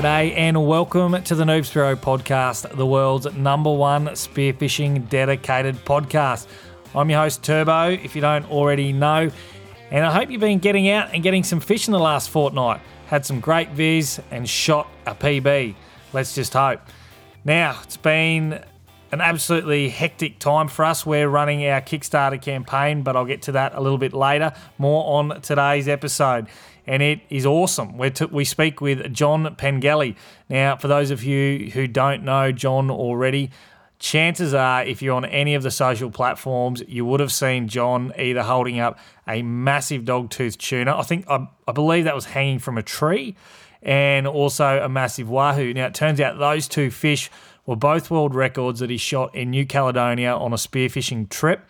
G'day and welcome to the Noob Spearo podcast, the world's number one spearfishing dedicated podcast. I'm your host Turbo, if you don't already know, and I hope you've been getting out and getting some fish in the last fortnight. Had some great viz and shot a PB. Let's just hope. Now, it's been an absolutely hectic time for us. We're running our Kickstarter campaign, but I'll get to that a little bit later. More on today's episode and it is awesome. we t- we speak with John Pengelly. Now, for those of you who don't know John already, chances are if you're on any of the social platforms, you would have seen John either holding up a massive dogtooth tuna. I think, I, I believe that was hanging from a tree, and also a massive wahoo. Now, it turns out those two fish were both world records that he shot in New Caledonia on a spearfishing trip.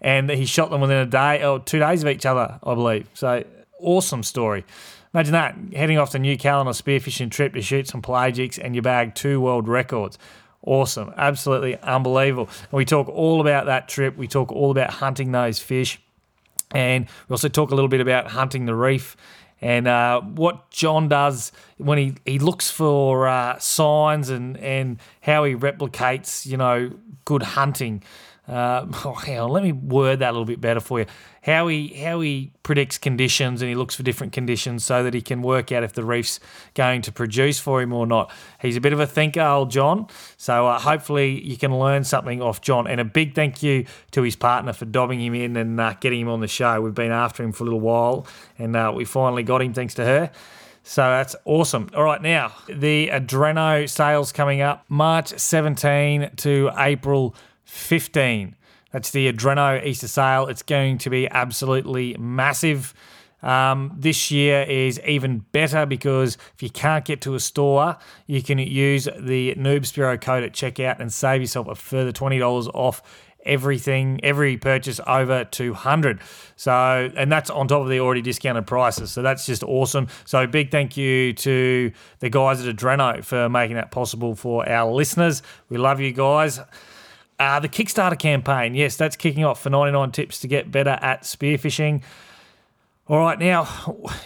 And he shot them within a day or two days of each other, I believe. So awesome story. Imagine that, heading off to New Cal on a spearfishing trip to shoot some pelagics and you bag two world records. Awesome, absolutely unbelievable. And we talk all about that trip. We talk all about hunting those fish. And we also talk a little bit about hunting the reef and uh, what John does when he, he looks for uh, signs and, and how he replicates, you know, good hunting uh, oh, hang on, let me word that a little bit better for you. How he how he predicts conditions and he looks for different conditions so that he can work out if the reef's going to produce for him or not. He's a bit of a thinker, old John. So uh, hopefully you can learn something off John. And a big thank you to his partner for dobbing him in and uh, getting him on the show. We've been after him for a little while, and uh, we finally got him thanks to her. So that's awesome. All right, now the Adreno sales coming up March 17 to April 15. That's the Adreno Easter sale. It's going to be absolutely massive. Um, this year is even better because if you can't get to a store, you can use the Noob Spearo code at checkout and save yourself a further $20 off everything, every purchase over 200. So, and that's on top of the already discounted prices. So that's just awesome. So big thank you to the guys at Adreno for making that possible for our listeners. We love you guys. Uh, the Kickstarter campaign, yes, that's kicking off for 99 tips to get better at spearfishing. All right, now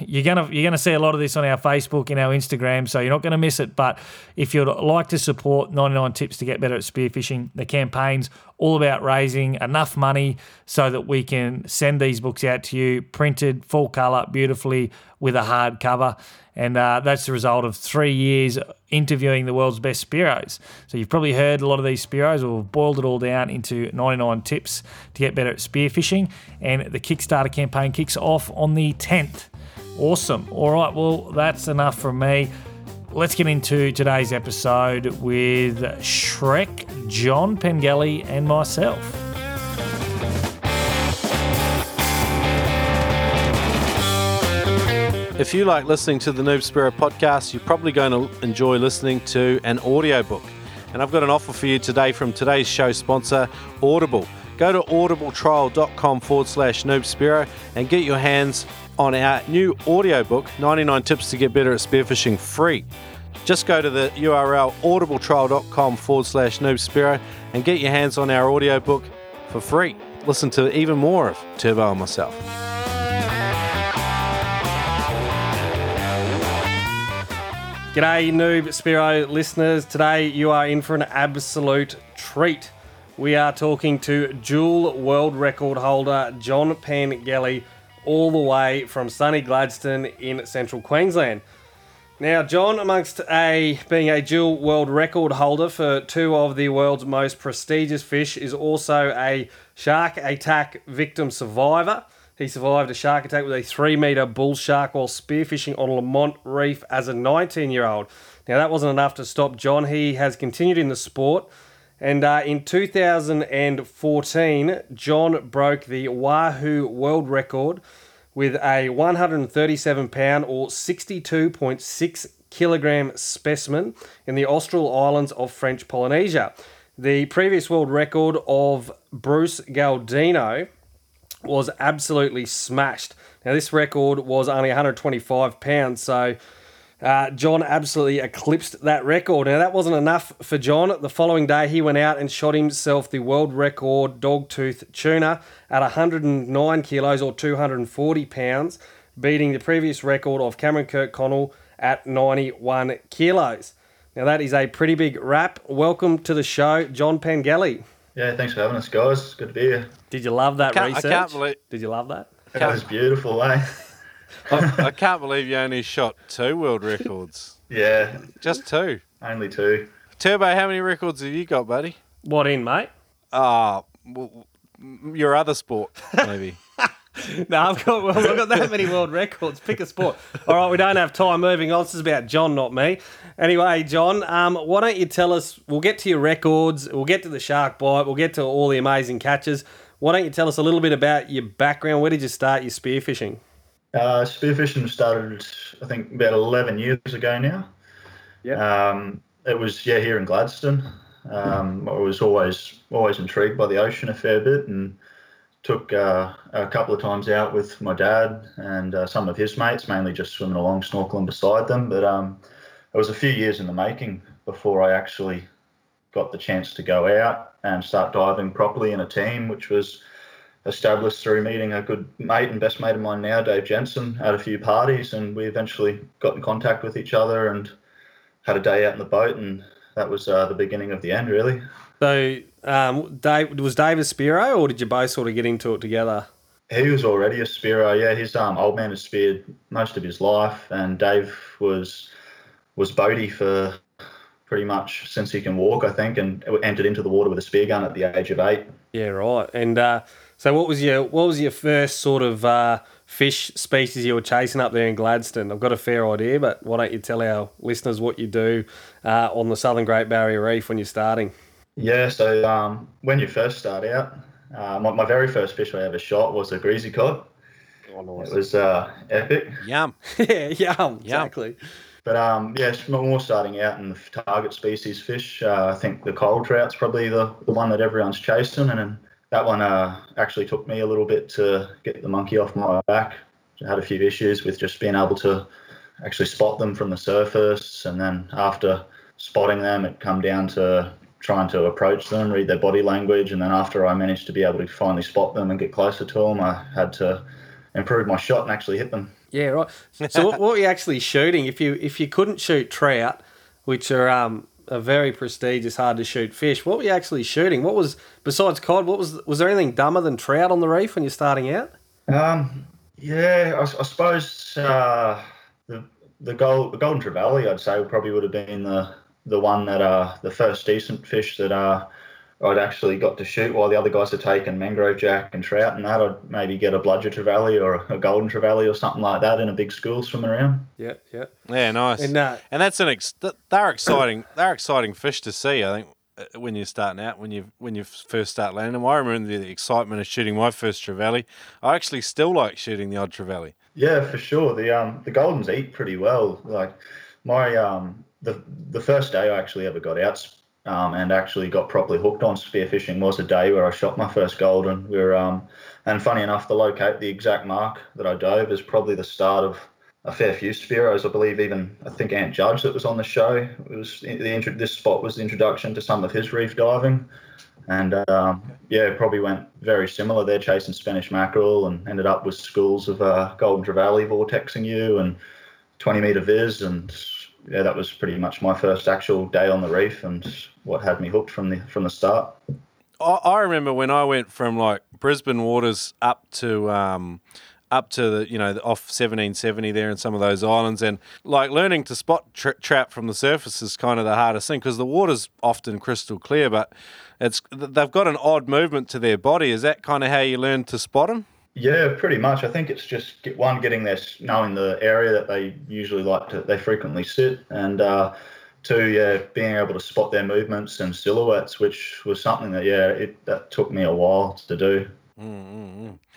you're gonna you're gonna see a lot of this on our Facebook and our Instagram, so you're not gonna miss it. But if you'd like to support 99 Tips to get better at spearfishing, the campaign's all about raising enough money so that we can send these books out to you, printed full color, beautifully with a hard cover. And uh, that's the result of three years interviewing the world's best Spearos. So you've probably heard a lot of these Spearos, or we've boiled it all down into 99 tips to get better at spearfishing. And the Kickstarter campaign kicks off on the 10th. Awesome. All right, well, that's enough from me. Let's get into today's episode with Shrek, John Pengelly, and myself. If you like listening to the Noob Spearo podcast, you're probably going to enjoy listening to an audiobook. And I've got an offer for you today from today's show sponsor, Audible. Go to audibletrial.com forward slash Noob and get your hands on our new audiobook, 99 Tips to Get Better at Spearfishing, free. Just go to the URL audibletrial.com forward slash Noob and get your hands on our audiobook for free. Listen to even more of Turbo and myself. G'day, Noob Spearo listeners. Today you are in for an absolute treat. We are talking to dual world record holder John Pengelly, all the way from sunny Gladstone in central Queensland. Now, John, amongst a being a dual world record holder for two of the world's most prestigious fish, is also a shark attack victim survivor. He survived a shark attack with a three metre bull shark while spearfishing on Lamont Reef as a 19 year old. Now, that wasn't enough to stop John. He has continued in the sport. And uh, in 2014, John broke the Wahoo world record with a 137 pound or 62.6 kilogram specimen in the Austral Islands of French Polynesia. The previous world record of Bruce Galdino was absolutely smashed. Now, this record was only 125 pounds, so uh, John absolutely eclipsed that record. Now, that wasn't enough for John. The following day, he went out and shot himself the world record dogtooth tuna at 109 kilos or 240 pounds, beating the previous record of Cameron Kirkconnell at 91 kilos. Now, that is a pretty big wrap. Welcome to the show, John Pengelly. Yeah, thanks for having us, guys. Good to be here. Did you love that Can't- I can't believe- Did you love that? That was beautiful, eh? I can't believe you only shot two world records. Yeah, Just two. only two. Turbo, how many records have you got, buddy? What in, mate? Ah, w- w- your other sport, maybe. No, I've got well, I've got that many world records. Pick a sport. All right, we don't have time. Moving on. This is about John, not me. Anyway, John, um, why don't you tell us? We'll get to your records. We'll get to the shark bite. We'll get to all the amazing catches. Why don't you tell us a little bit about your background? Where did you start your spearfishing? Uh, spearfishing started, I think, about 11 years ago now. Yeah. Um, it was, yeah, here in Gladstone. Um, I was always always intrigued by the ocean a fair bit and took uh, a couple of times out with my dad and uh, some of his mates, mainly just swimming along, snorkeling beside them. But um, it was a few years in the making before I actually got the chance to go out and start diving properly in a team, which was established through meeting a good mate and best mate of mine now, Dave Jensen, at a few parties, and we eventually got in contact with each other and had a day out in the boat, and that was uh, the beginning of the end, really. So, um, Dave was Dave a Spearo, or did you both sort of get into it together? He was already a Spearo, yeah. His um, old man has speared most of his life, and Dave was was boaty for pretty much since he can walk, I think, and entered into the water with a spear gun at the age of eight. Yeah, right. And uh, so, what was your what was your first sort of uh, fish species you were chasing up there in Gladstone? I've got a fair idea, but why don't you tell our listeners what you do uh, on the Southern Great Barrier Reef when you're starting? Yeah, so um, when you first start out, uh, my, my very first fish I ever shot was a greasy cod. Oh, It was uh, epic. Yum. yeah, yum, exactly. But um, yeah, it's more starting out in the target species fish. Uh, I think the coral trout's probably the, the one that everyone's chasing, and then that one uh, actually took me a little bit to get the monkey off my back. I had a few issues with just being able to actually spot them from the surface, and then after spotting them, it come down to trying to approach them, read their body language, and then after I managed to be able to finally spot them and get closer to them, I had to improve my shot and actually hit them. Yeah, right. So, what, were you actually shooting? If you if you couldn't shoot trout, which are um, a very prestigious, hard to shoot fish, what were you actually shooting? What was besides cod? What was was there anything dumber than trout on the reef when you're starting out? Um, yeah, I, I suppose uh, the the gold the golden trevally I'd say probably would have been the the one that uh the first decent fish that uh I'd actually got to shoot while the other guys are taking mangrove jack and trout and that I'd maybe get a bludger trevally or a golden trevally or something like that in a big school swimming around. Yeah, yeah. Yeah, nice. And, uh, and that's an ex- they're exciting. They're exciting fish to see. I think uh, when you're starting out, when you when you first start landing them. I remember the excitement of shooting my first trevally. I actually still like shooting the odd trevally. Yeah, for sure. The um the goldens eat pretty well. Like my um the the first day I actually ever got out um, and actually got properly hooked on spearfishing was a day where I shot my first golden. We were um and funny enough, the locate the exact mark that I dove is probably the start of a fair few spearos. I believe even I think Ant Judge that was on the show. It was the this spot was the introduction to some of his reef diving. And um, yeah, probably went very similar. They're chasing Spanish mackerel and ended up with schools of uh, golden trevally vortexing you and 20 meter viz. And yeah, that was pretty much my first actual day on the reef and what had me hooked from the from the start. I, I remember when I went from like Brisbane waters up to um, up to the you know off 1770 there in some of those islands, and like learning to spot tra- trap from the surface is kind of the hardest thing because the water's often crystal clear, but it's they've got an odd movement to their body. Is that kind of how you learn to spot them? Yeah, pretty much. I think it's just get, one getting there, knowing the area that they usually like to, they frequently sit, and uh, two, yeah, being able to spot their movements and silhouettes, which was something that yeah, it that took me a while to do.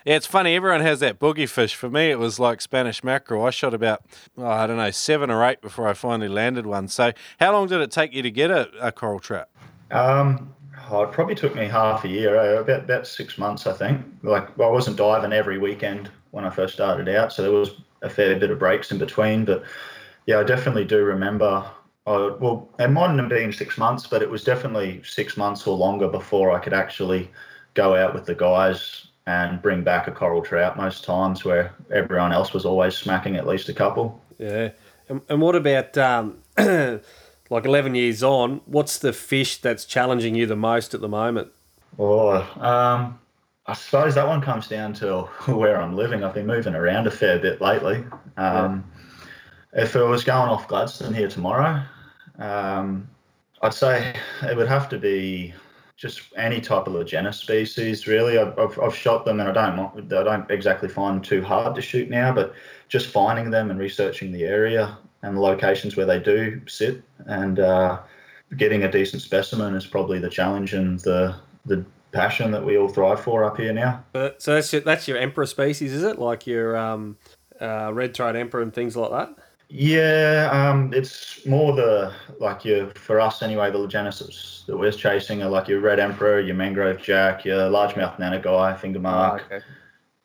Yeah, it's funny. Everyone has that boogie fish. For me, it was like Spanish mackerel. I shot about, oh, I don't know, seven or eight before I finally landed one. So, how long did it take you to get a, a coral trap? Um, oh, it probably took me half a year, eh? about about six months, I think. Like well, I wasn't diving every weekend when I first started out, so there was a fair bit of breaks in between. But yeah, I definitely do remember. Uh, well, it mightn't have been six months, but it was definitely six months or longer before I could actually go out with the guys and bring back a coral trout most times where everyone else was always smacking at least a couple. Yeah. And, and what about um, like 11 years on? What's the fish that's challenging you the most at the moment? Oh, um, I suppose that one comes down to where I'm living. I've been moving around a fair bit lately. Um, yeah. If it was going off Gladstone here tomorrow, um, I'd say it would have to be just any type of Legena species. Really, I've, I've, I've, shot them, and I don't I don't exactly find them too hard to shoot now. But just finding them and researching the area and the locations where they do sit, and uh, getting a decent specimen is probably the challenge and the the passion that we all thrive for up here now. But, so that's your, that's your emperor species, is it? Like your um, uh, red throat emperor and things like that. Yeah, um, it's more the like your for us anyway. The Genesis that we're chasing are like your red emperor, your mangrove jack, your largemouth nannygai, finger mark, oh, okay.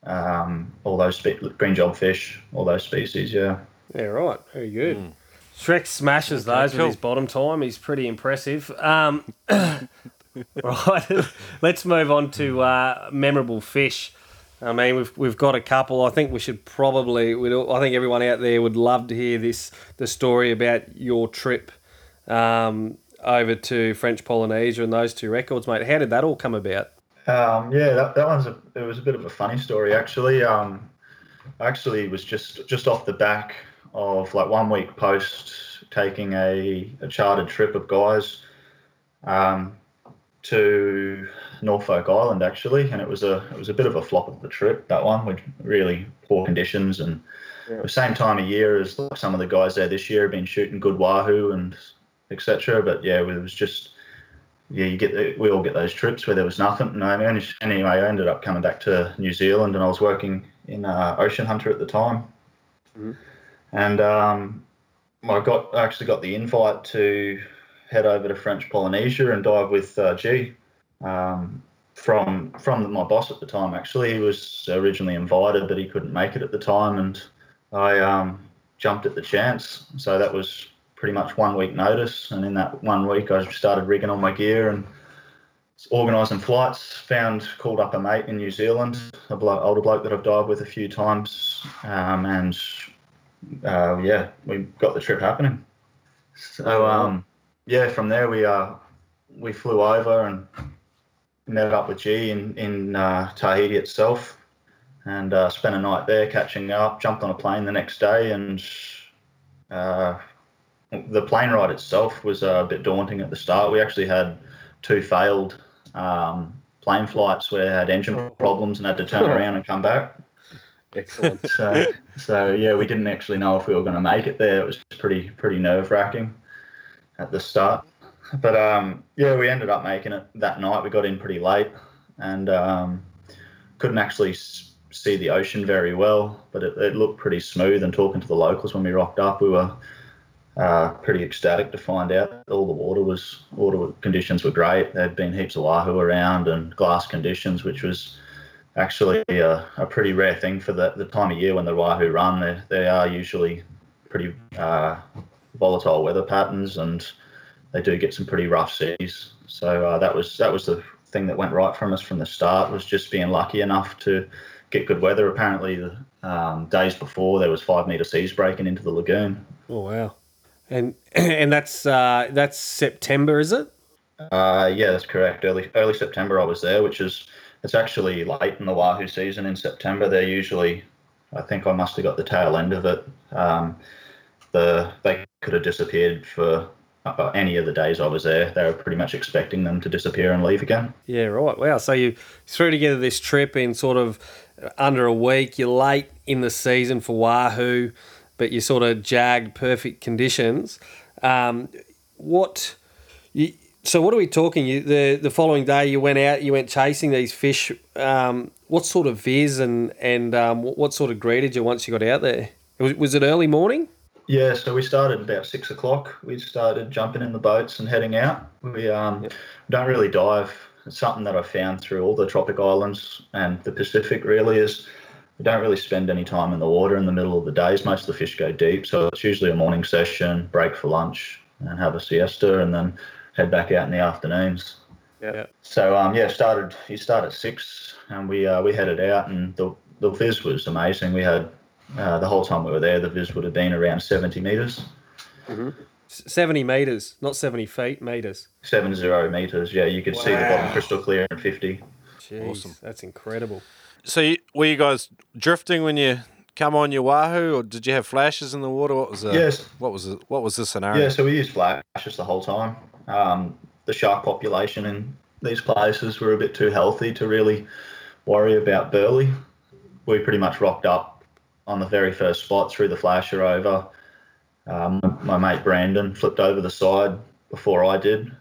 um, all those spe- green jobfish, all those species. Yeah. Yeah. Right. Very good. Mm. Shrek smashes those cool. with his bottom time. He's pretty impressive. Um, right. Let's move on to uh, memorable fish. I mean, we've we've got a couple. I think we should probably. I think everyone out there would love to hear this the story about your trip um, over to French Polynesia and those two records, mate. How did that all come about? Um, yeah, that, that one's a, it was a bit of a funny story actually. Um, actually it was just just off the back of like one week post taking a, a chartered trip of guys um, to Norfolk Island actually, and it was a it was a bit of a flop of the trip that one with really poor conditions and yeah. the same time of year as like some of the guys there this year have been shooting good wahoo and etc. But yeah, it was just yeah, you get the, we all get those trips where there was nothing. No, I mean, anyway, I ended up coming back to New Zealand and I was working in uh, Ocean Hunter at the time, mm-hmm. And um, I got I actually got the invite to head over to French Polynesia and dive with uh, G. Um, from from my boss at the time, actually, he was originally invited, but he couldn't make it at the time, and I um, jumped at the chance. So that was pretty much one week notice, and in that one week, I started rigging all my gear and organising flights. Found called up a mate in New Zealand, a bloke, older bloke that I've dived with a few times, um, and uh, yeah, we got the trip happening. So um, yeah, from there we uh, we flew over and met up with G in in uh, Tahiti itself, and uh, spent a night there catching up. Jumped on a plane the next day, and uh, the plane ride itself was a bit daunting at the start. We actually had two failed um, plane flights where I had engine problems and had to turn around and come back. Excellent. so, so yeah, we didn't actually know if we were going to make it there. It was pretty pretty nerve wracking at the start. But um, yeah, we ended up making it that night. We got in pretty late and um, couldn't actually see the ocean very well, but it, it, looked pretty smooth. And talking to the locals when we rocked up, we were uh, pretty ecstatic to find out all the water was water conditions were great. There'd been heaps of wahoo around and glass conditions, which was actually a, a pretty rare thing for the, the time of year when the wahoo run. They, they are usually pretty uh, volatile weather patterns, and they do get some pretty rough seas. So uh, that was that was the thing that went right from us from the start was just being lucky enough to get good weather. Apparently, the um, days before there was five meter seas breaking into the lagoon. Oh wow! And and that's uh, that's September, is it? Uh, yeah, that's correct. Early early September, I was there, which is it's actually late in the wahoo season in September. They're usually, I think I must have got the tail end of it. Um, the they could have disappeared for uh, any of the days I was there. They were pretty much expecting them to disappear and leave again. Yeah, right. Wow. So you threw together this trip in sort of under a week. You're late in the season for Wahoo, but you sort of jagged perfect conditions. Um, what you, so what are we talking? You, the the following day you went out, you went chasing these fish. Um, what sort of viz and and um, what, sort of greeted you once you got out there? Was, was it early morning? Yeah, so we started about six o'clock. We started jumping in the boats and heading out. We um, yep. don't really dive. It's something that I found through all the tropic islands and the Pacific. Really is we don't really spend any time in the water in the middle of the days. Most of the fish go deep, so it's usually a morning session, break for lunch, and have a siesta, and then head back out in the afternoons. Yeah. So um, yeah, started. You start at six, and we uh, we headed out, and the the viz was amazing. We had uh, the whole time we were there, the viz would have been around 70 meters, S- 70 metres, not 70 feet, metres. seven zero meters. Yeah, you could see the bottom crystal clear in 50. Jeez, Awesome. That's incredible. So you, were you guys drifting when you come on your wahoo, or did you have flashes in the water? What was the, Yes. What was the, what was the scenario? Yeah, so we used flashes the whole time. Um, the shark population in these places were a bit too healthy to really worry about burley. We pretty much rocked up on the very first spot, threw the flasher over. Um, my mate Brandon flipped over the side before I did.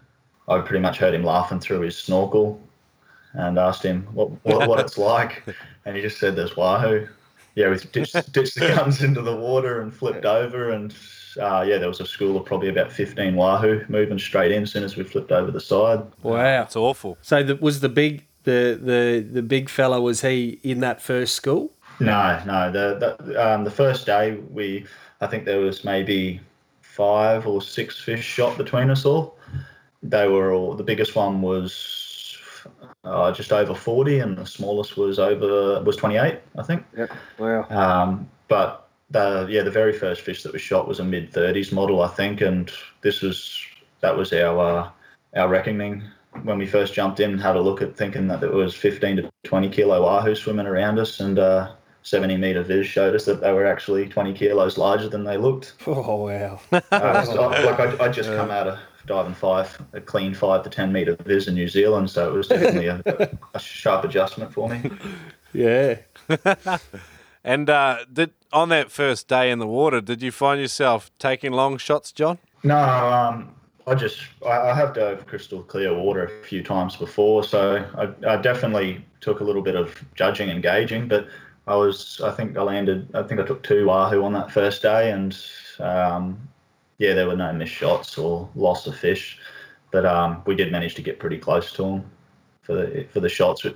I pretty much heard him laughing through his snorkel and asked him what, what, what it's like. And he just said, There's Wahoo. Yeah, we ditched, ditched the guns into the water and flipped over. And uh, yeah, there was a school of probably about 15 Wahoo moving straight in as soon as we flipped over the side. Wow. It's awful. So the, was the big the, the the big fella was he in that first school? No, no. The the, um, the first day we, I think there was maybe five or six fish shot between us all. They were all. The biggest one was uh, just over forty, and the smallest was over was twenty eight, I think. Yep. Wow. Um, but the yeah, the very first fish that was shot was a mid thirties model, I think, and this was that was our uh, our reckoning when we first jumped in. and Had a look at thinking that there was fifteen to twenty kilo wahoo swimming around us, and uh, seventy meter viz showed us that they were actually twenty kilos larger than they looked. Oh wow. Uh, so, like I, I just come out of diving five, a clean five to ten meter viz in New Zealand, so it was definitely a, a sharp adjustment for me. Yeah. And uh, did on that first day in the water, did you find yourself taking long shots, John? No, um, I just I, I have dove crystal clear water a few times before, so I, I definitely took a little bit of judging and gauging, but I was I think I landed I think I took two wahoo on that first day, and um, yeah, there were no missed shots or loss of fish, but um, we did manage to get pretty close to them for the for the shots. E-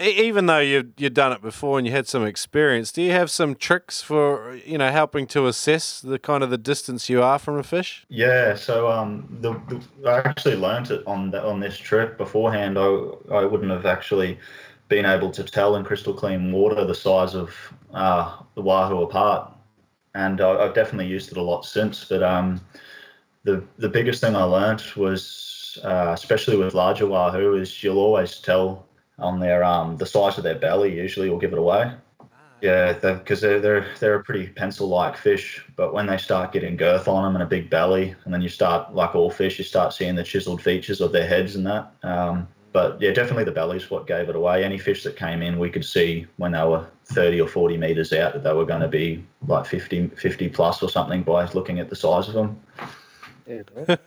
Even though you you'd done it before and you had some experience, do you have some tricks for you know helping to assess the kind of the distance you are from a fish? Yeah, so um, the, the I actually learnt it on the, on this trip beforehand. I I wouldn't have actually been able to tell in crystal clean water the size of uh, the wahoo apart, and I, I've definitely used it a lot since. But um, the the biggest thing I learnt was, uh, especially with larger wahoo, is you'll always tell on their um the size of their belly. Usually, will give it away. Yeah, because they're, they're they're a pretty pencil-like fish, but when they start getting girth on them and a big belly, and then you start like all fish, you start seeing the chiseled features of their heads and that. Um, but yeah, definitely the belly's what gave it away. Any fish that came in, we could see when they were 30 or 40 meters out that they were going to be like 50, 50 plus or something by looking at the size of them.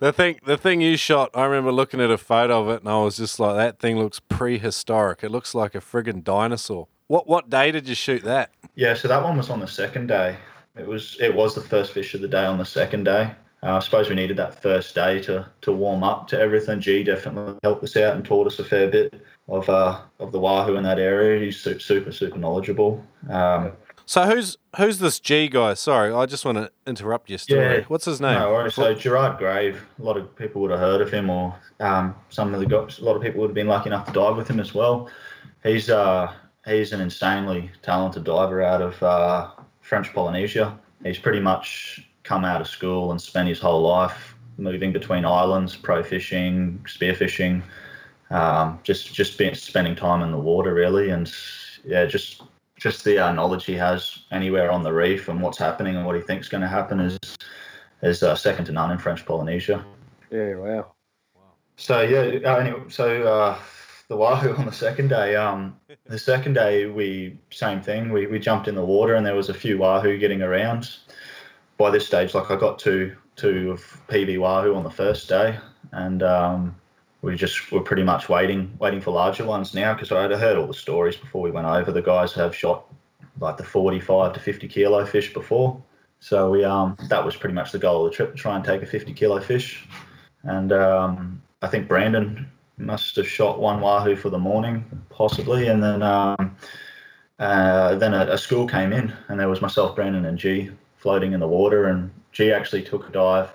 The thing the thing you shot, I remember looking at a photo of it and I was just like, that thing looks prehistoric. It looks like a friggin' dinosaur. What what day did you shoot that? Yeah, so that one was on the second day. It was it was the first fish of the day on the second day. Uh, I suppose we needed that first day to to warm up to everything. G definitely helped us out and taught us a fair bit of uh of the wahoo in that area. He's super super knowledgeable. Um, So who's who's this G guy? Sorry, I just want to interrupt your story. Yeah. What's his name? No worries. So Gerard Grave, a lot of people would have heard of him, or um, some of the guys, a lot of people would have been lucky enough to dive with him as well. He's uh, he's an insanely talented diver out of uh, French Polynesia. He's pretty much come out of school and spent his whole life moving between islands, pro fishing, spearfishing, um, just just being, spending time in the water really, and yeah, just just the uh, knowledge he has anywhere on the reef and what's happening and what he thinks going to happen is is uh, second to none in French Polynesia. Yeah. Wow. So yeah, uh, anyway, so uh, the wahoo on the second day. Um, the second day we same thing. We we jumped in the water and there was a few wahoo getting around. By this stage, like I got two two of PB wahoo on the first day, and um, we just were pretty much waiting waiting for larger ones now because I had heard all the stories before we went over. The guys have shot like the 45 to 50 kilo fish before. So we um that was pretty much the goal of the trip to try and take a 50 kilo fish. And um, I think Brandon must have shot one wahoo for the morning, possibly, and then um, uh, then a, a school came in, and there was myself, Brandon, and G floating in the water, and G actually took a dive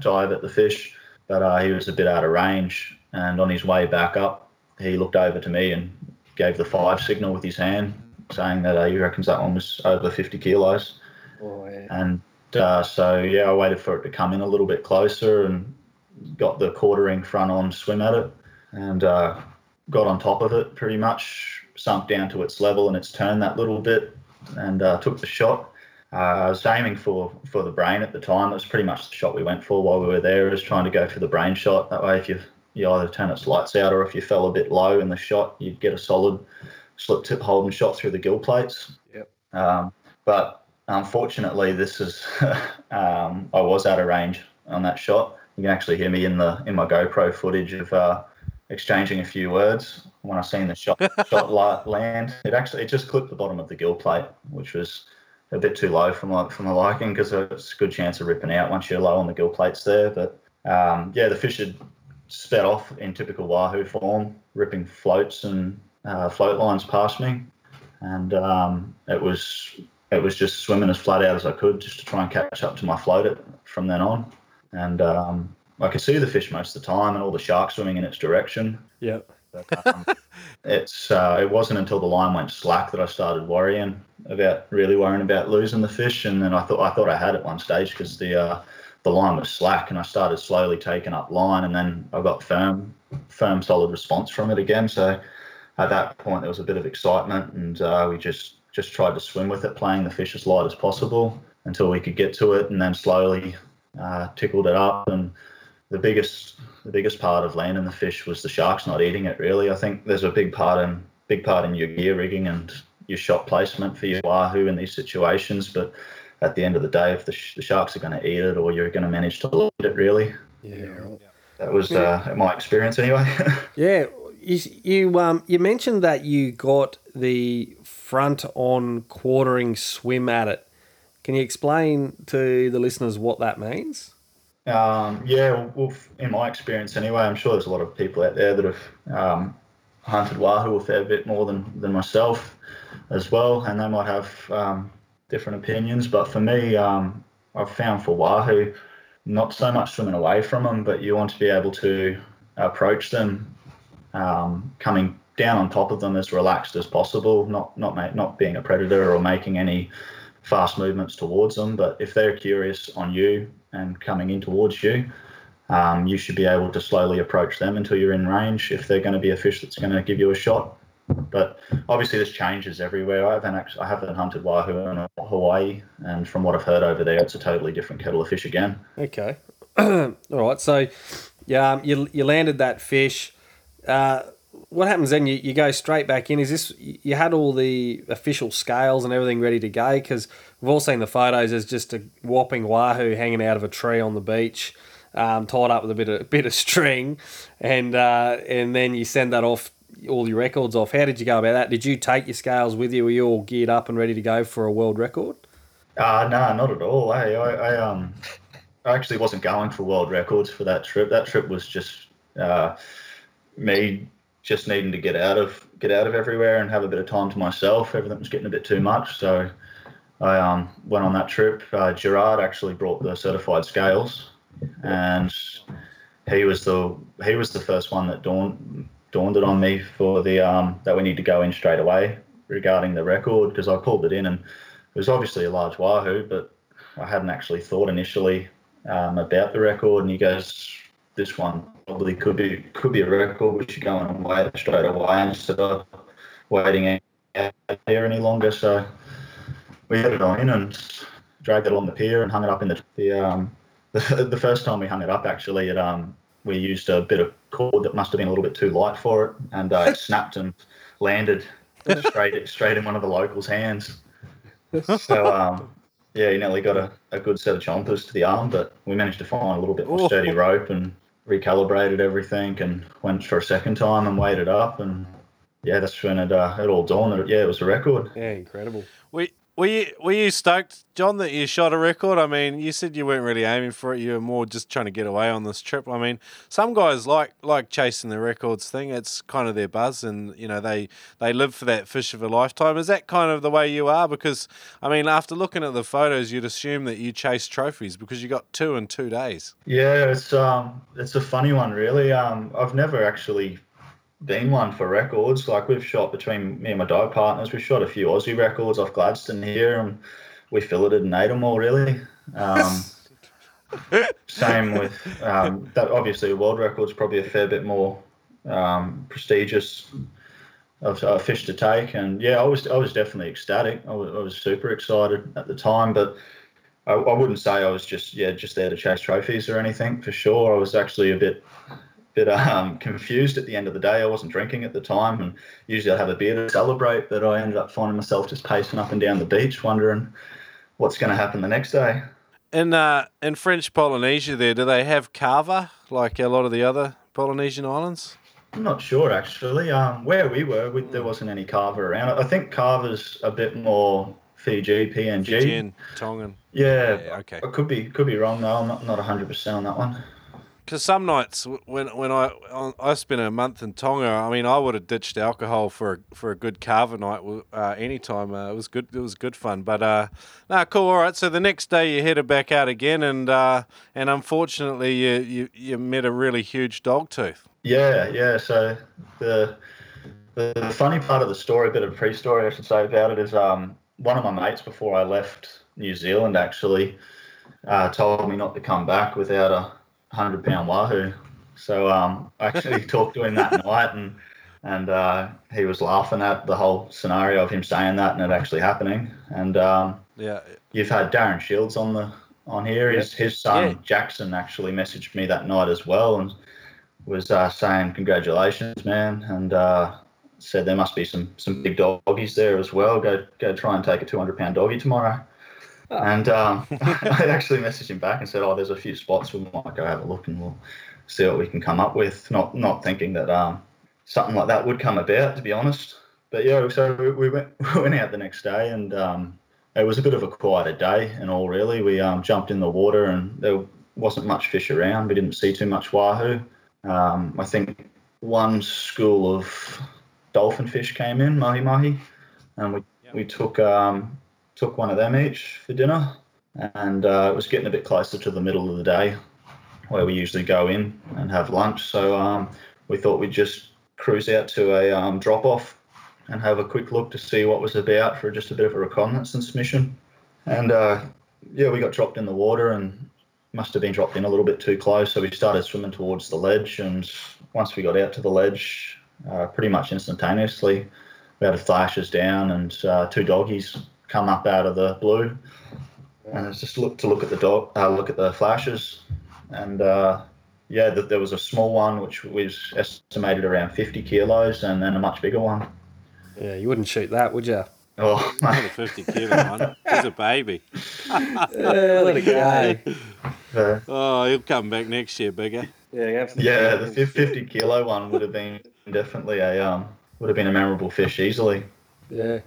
dive at the fish, but uh, he was a bit out of range, and on his way back up, he looked over to me and gave the five signal with his hand, saying that uh, he reckons that one was over 50 kilos. Yeah. And uh, so, yeah, I waited for it to come in a little bit closer and got the quartering front on swim at it and uh, got on top of it pretty much, sunk down to its level and its turn that little bit and uh, took the shot. Uh, I was aiming for, for the brain at the time. Was pretty much the shot we went for while we were there. I was trying to go for the brain shot. That way, if you you either turn its lights out or if you fell a bit low in the shot, you'd get a solid slip tip holding shot through the gill plates. Yep. Um, but unfortunately, this is um, I was out of range on that shot. You can actually hear me in the in my GoPro footage of uh, exchanging a few words when I seen the shot shot land. It actually it just clipped the bottom of the gill plate, which was a bit too low for my for my liking because it's a good chance of ripping out once you're low on the gill plates there. But um, yeah, the fish had sped off in typical wahoo form, ripping floats and uh, float lines past me, and um, it was it was just swimming as flat out as I could just to try and catch up to my float it from then on, and um, I could see the fish most of the time and all the sharks swimming in its direction. Yep. Um, it's uh, it wasn't until the line went slack that I started worrying about really worrying about losing the fish, and then I thought I thought I had at one stage because the uh, the line was slack and I started slowly taking up line and then I got firm, firm, solid response from it again. So at that point there was a bit of excitement and uh, we just just tried to swim with it, playing the fish as light as possible until we could get to it and then slowly uh, tickled it up. And the biggest the biggest part of landing the fish was the sharks not eating it. Really, I think there's a big part in big part in your gear rigging and your shot placement for your wahoo in these situations, but at the end of the day, if the, sh- the sharks are going to eat it or you're going to manage to load it, really. Yeah. That was uh, my experience anyway. yeah, you you um you mentioned that you got the front on quartering swim at it. Can you explain to the listeners what that means? Um, yeah, well, in my experience anyway, I'm sure there's a lot of people out there that have um, hunted wahoo a fair bit more than, than myself as well, and they might have um, different opinions. But for me, um, I've found for wahoo, not so much swimming away from them, but you want to be able to approach them um, coming down on top of them as relaxed as possible, not not not being a predator or making any fast movements towards them. But if they're curious on you and coming in towards you, um, you should be able to slowly approach them until you're in range. If they're going to be a fish that's going to give you a shot, but obviously, this changes everywhere. I haven't actually, I haven't hunted wahoo in Hawaii, and from what I've heard over there, it's a totally different kettle of fish again. Okay, all right. So, yeah, um, you you landed that fish. Uh, what happens then? You, you go straight back in. Is this you had all the official scales and everything ready to go? Because we've all seen the photos. There's just a whopping wahoo hanging out of a tree on the beach, um, tied up with a bit of bit of string, and uh, and then you send that off all your records off. How did you go about that? Did you take your scales with you? Were you all geared up and ready to go for a world record? Uh, no, not at all. Hey, I, I, um, I actually wasn't going for world records for that trip. That trip was just uh, me just needing to get out of get out of everywhere and have a bit of time to myself. Everything was getting a bit too much, so I um, went on that trip. Uh, Gerard actually brought the certified scales, and he was the he was the first one that dawned dawned it on me for the um, that we need to go in straight away regarding the record because I pulled it in and it was obviously a large wahoo, but I hadn't actually thought initially um, about the record. And he goes, "This one probably could be could be a record. We should go and weigh it straight away instead of waiting out here any longer." So we had it on in and dragged it along the pier and hung it up in the the um, the, the first time we hung it up actually it um we used a bit of cord that must have been a little bit too light for it, and uh, it snapped and landed straight straight in one of the locals' hands. So um, yeah, he nearly got a, a good set of chompers to the arm, but we managed to find a little bit more sturdy rope and recalibrated everything, and went for a second time and weighed it up, and yeah, that's when it uh, it all dawned yeah, it was a record. Yeah, incredible. We were you were you stoked, John, that you shot a record? I mean, you said you weren't really aiming for it. You were more just trying to get away on this trip. I mean, some guys like like chasing the records thing. It's kind of their buzz, and you know they they live for that fish of a lifetime. Is that kind of the way you are? Because I mean, after looking at the photos, you'd assume that you chase trophies because you got two in two days. Yeah, it's um it's a funny one, really. Um, I've never actually been one for records. Like we've shot between me and my dog partners, we've shot a few Aussie records off Gladstone here, and we filleted and ate them all really. Um, same with um, that. Obviously, a world record's probably a fair bit more um, prestigious of a fish to take, and yeah, I was I was definitely ecstatic. I was, I was super excited at the time, but I, I wouldn't say I was just yeah just there to chase trophies or anything for sure. I was actually a bit bit um, confused at the end of the day. I wasn't drinking at the time, and usually I'd have a beer to celebrate, but I ended up finding myself just pacing up and down the beach, wondering what's going to happen the next day. In uh, in French Polynesia, there do they have kava like a lot of the other Polynesian islands? I'm not sure actually. Um, where we were, we, there wasn't any kava around. I think kava's a bit more Fiji, PNG. Fijian, Tongan. Yeah, Yeah, okay. I could be could be wrong though. I'm not not 100 percent on that one. Because some nights when when I I spent a month in Tonga, I mean I would have ditched alcohol for a, for a good kava night uh, anytime. Uh, it was good. It was good fun. But uh, no, cool. All right. So the next day you headed back out again, and uh, and unfortunately you, you you met a really huge dog tooth. Yeah, yeah. So the the funny part of the story, a bit of pre-story, I should say about it, is um, one of my mates before I left New Zealand actually uh, told me not to come back without a hundred pound wahoo. So um, I actually talked to him that night, and and uh, he was laughing at the whole scenario of him saying that and it actually happening. And um, Yeah. you've had Darren Shields on the on here. His his son Yeah. Jackson actually messaged me that night as well and was uh, saying congratulations, man, and uh, said there must be some some big doggies there as well. Go go try and take a two hundred pound doggy tomorrow. And um, I actually messaged him back and said, "Oh, there's a few spots we might go have a look and we'll see what we can come up with." Not not thinking that um, something like that would come about, to be honest. But yeah, so we, we went we went out the next day and um, it was a bit of a quieter day and all really. We um, jumped in the water and there wasn't much fish around. We didn't see too much wahoo. Um, I think one school of dolphin fish came in, mahi mahi, and we, we took um, took one of them each for dinner. And uh, it was getting a bit closer to the middle of the day where we usually go in and have lunch. So um, we thought we'd just cruise out to a um, drop off and have a quick look to see what was about for just a bit of a reconnaissance mission. And uh, yeah, we got dropped in the water and must have been dropped in a little bit too close. So we started swimming towards the ledge. And once we got out to the ledge, uh, pretty much instantaneously, we had a flashes down and uh, two doggies come up out of the blue. And it's just look to look at the dog, uh, look at the flashes, and uh, yeah, th- there was a small one which was estimated around 50 kilos, and then a much bigger one. Yeah, you wouldn't shoot that, would you? Oh, Not a 50 kilo one. He's a baby. Yeah, let it go. the- Oh, he'll come back next year bigger. Yeah, you yeah, the 50 kilo one would have been definitely a um, would have been a memorable fish easily. yeah.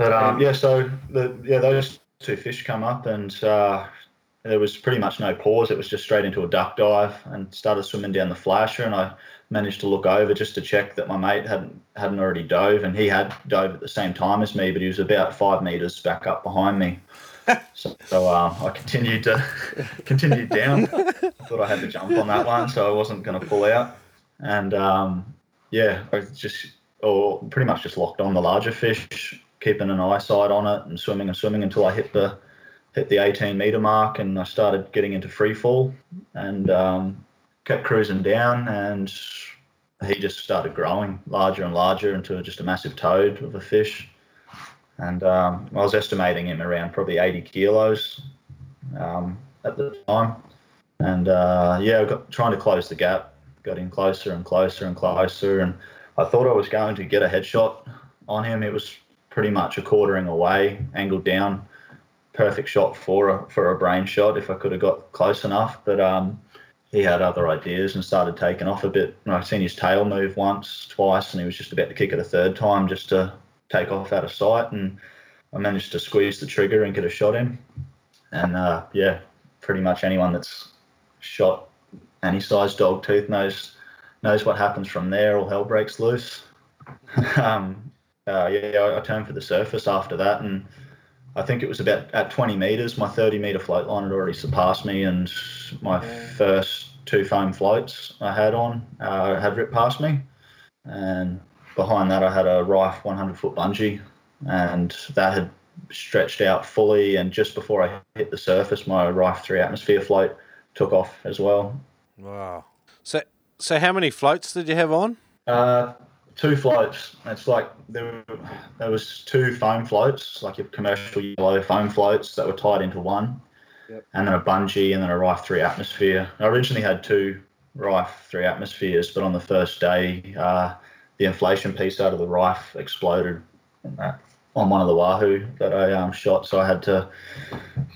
But um, yeah, so the yeah those two fish come up and uh, there was pretty much no pause. It was just straight into a duck dive and started swimming down the flasher. And I managed to look over just to check that my mate hadn't hadn't already dove, and he had dove at the same time as me, but he was about five meters back up behind me. So, so uh, I continued to continued down. I thought I had to jump on that one, so I wasn't going to pull out. And um, yeah, I just or pretty much just locked on the larger fish, keeping an eyesight on it and swimming and swimming until I hit the hit the 18 meter mark and I started getting into free fall and um, kept cruising down and he just started growing larger and larger into just a massive toad of a fish. And um, I was estimating him around probably 80 kilos um, at the time. And uh, yeah, got trying to close the gap, got in closer and closer and closer. And I thought I was going to get a headshot on him. It was pretty much a quartering away, angled down, perfect shot for a for a brain shot if I could have got close enough. But um, he had other ideas and started taking off a bit. And I've seen his tail move once, twice, and he was just about to kick it a third time just to take off out of sight. And I managed to squeeze the trigger and get a shot in. And uh, yeah, pretty much anyone that's shot any size dog tooth knows knows what happens from there. All hell breaks loose. um, uh, yeah, I, I turned for the surface after that, and I think it was about at 20 meters. My 30 meter float line had already surpassed me, and my first two foam floats I had on uh, had ripped past me, and behind that I had a Riffe 100 foot bungee, and that had stretched out fully. And just before I hit the surface, my Riffe 3 atmosphere float took off as well. Wow. So, so how many floats did you have on? Uh, two floats. It's like there, there was two foam floats, like your commercial yellow foam floats that were tied into one, Yep. and then a bungee and then a Riffe three atmosphere. I originally had two Riffe three atmospheres, but on the first day, uh, the inflation piece out of the Riffe exploded on one of the Wahoo that I um, shot, so I had to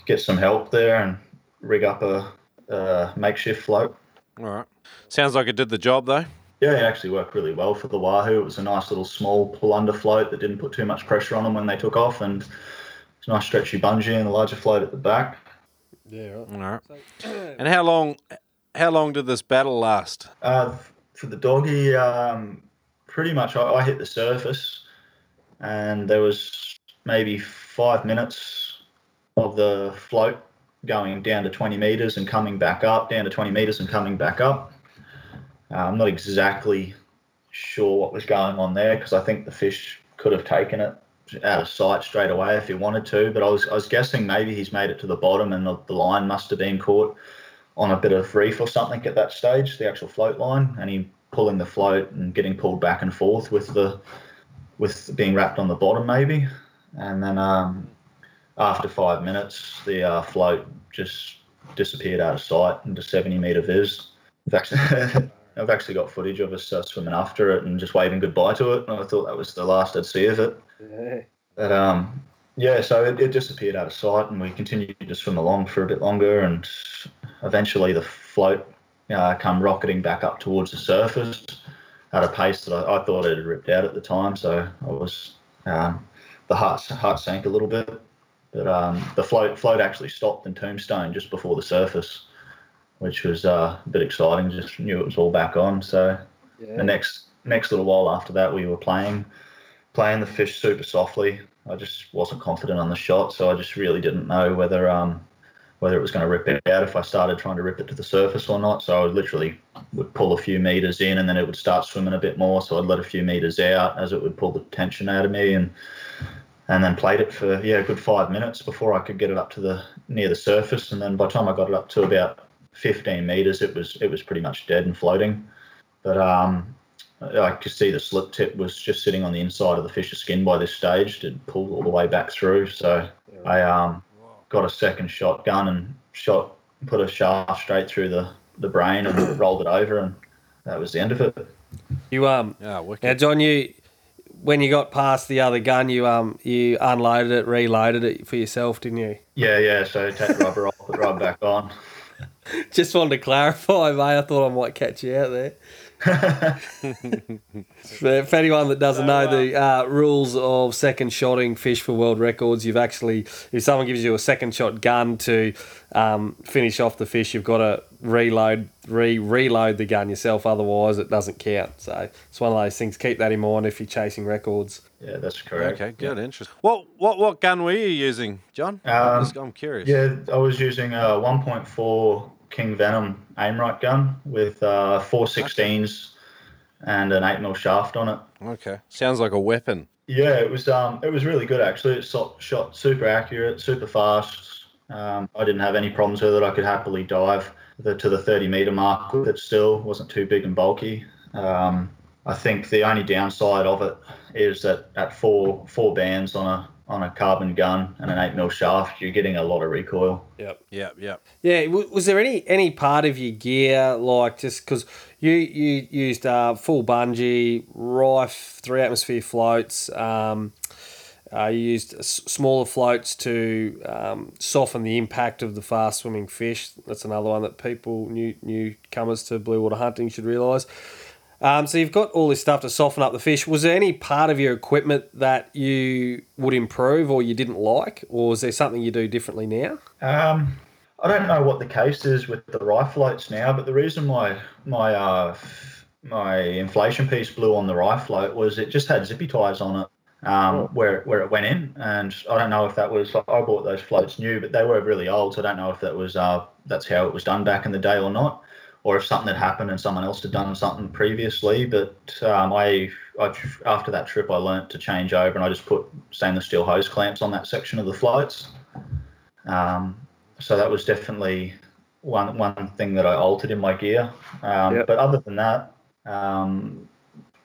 get some help there and rig up a, a makeshift float. All right. Sounds like it did the job though. Yeah, it actually worked really well for the Wahoo. It was a nice little small pull under float that didn't put too much pressure on them when they took off, and it's a nice stretchy bungee and a larger float at the back. Yeah, right. All right. And how long? How long did this battle last? Uh, for the doggy, um, pretty much I, I hit the surface, and there was maybe five minutes of the float going down to 20 meters and coming back up, down to 20 meters and coming back up. Uh, I'm not exactly sure what was going on there because I think the fish could have taken it out of sight straight away if he wanted to. But I was I was guessing maybe he's made it to the bottom and the, the line must have been caught on a bit of reef or something at that stage, the actual float line, and he pulling the float and getting pulled back and forth with the with being wrapped on the bottom maybe, and then um, after five minutes the uh, float just disappeared out of sight into 70 meter vis. I've actually, got footage of us uh, swimming after it and just waving goodbye to it, and I thought that was the last I'd see of it. Yeah. But um, yeah, so it, it disappeared out of sight, and we continued to swim along for a bit longer, and eventually the float uh, come rocketing back up towards the surface at a pace that I, I thought it had ripped out at the time. So I was um, the heart heart sank a little bit, but um, the float float actually stopped in Tombstone just before the surface, which was uh, a bit exciting. Just knew it was all back on. So Yeah. the next next little while after that, we were playing playing the fish super softly. I just wasn't confident on the shot, so I just really didn't know whether um, whether it was going to rip it out if I started trying to rip it to the surface or not. So I would literally would pull a few meters in, and then it would start swimming a bit more. So I'd let a few meters out as it would pull the tension out of me, and and then played it for yeah a good five minutes before I could get it up to the near the surface. And then by the time I got it up to about 15 meters, it was it was pretty much dead and floating. But um, I could see the slip tip was just sitting on the inside of the fish's skin by this stage. It pulled all the way back through. So I um, got a second shotgun and shot, put a shaft straight through the, the brain and rolled it over, and that was the end of it. You um Yeah, wicked. now John, you when you got past the other gun, you um you unloaded it, reloaded it for yourself, didn't you? Yeah, yeah. So take the rubber off, put the rubber back on. Just wanted to clarify, mate. I thought I might catch you out there. For, for anyone that doesn't know the uh, rules of second shotting fish for world records, you've actually, if someone gives you a second shot gun to um, finish off the fish, you've got to reload, re reload the gun yourself. Otherwise, it doesn't count. So it's one of those things. Keep that in mind if you're chasing records. Yeah, that's correct. Okay, good, interesting. What what what gun were you using, John? I'm, Um, just- I'm curious. Yeah, I was using a 1.4 King Venom aim right gun with uh, four 16s and an 8mm shaft on it. Okay, sounds like a weapon. Yeah, it was um, it was really good actually. It shot, shot super accurate, super fast. Um, I didn't have any problems with it. I could happily dive the, to the 30 meter mark with it. Still wasn't too big and bulky. Um, I think the only downside of it is that at four four bands on a on a carbon gun and an eight mil shaft, you're getting a lot of recoil. Yep. Yeah, yeah. Yeah, w- was there any any part of your gear like just because you you used uh, full bungee, Riffe, three atmosphere floats, um, uh, you used s- smaller floats to um, soften the impact of the fast swimming fish. That's another one that people new newcomers to blue water hunting should realise. Um, so you've got all this stuff to soften up the fish. Was there any part of your equipment that you would improve or you didn't like, or is there something you do differently now? Um, I don't know what the case is with the Riffe floats now, but the reason my my uh, my inflation piece blew on the Riffe float was it just had zippy ties on it um, where where it went in, and I don't know if that was I bought those floats new, but they were really old, so I don't know if that was uh, that's how it was done back in the day or not. Or if something had happened and someone else had done something previously. But um, I, I, after that trip, I learnt to change over and I just put stainless steel hose clamps on that section of the floats. Um, so that was definitely one one thing that I altered in my gear. Um, Yep. But other than that, um,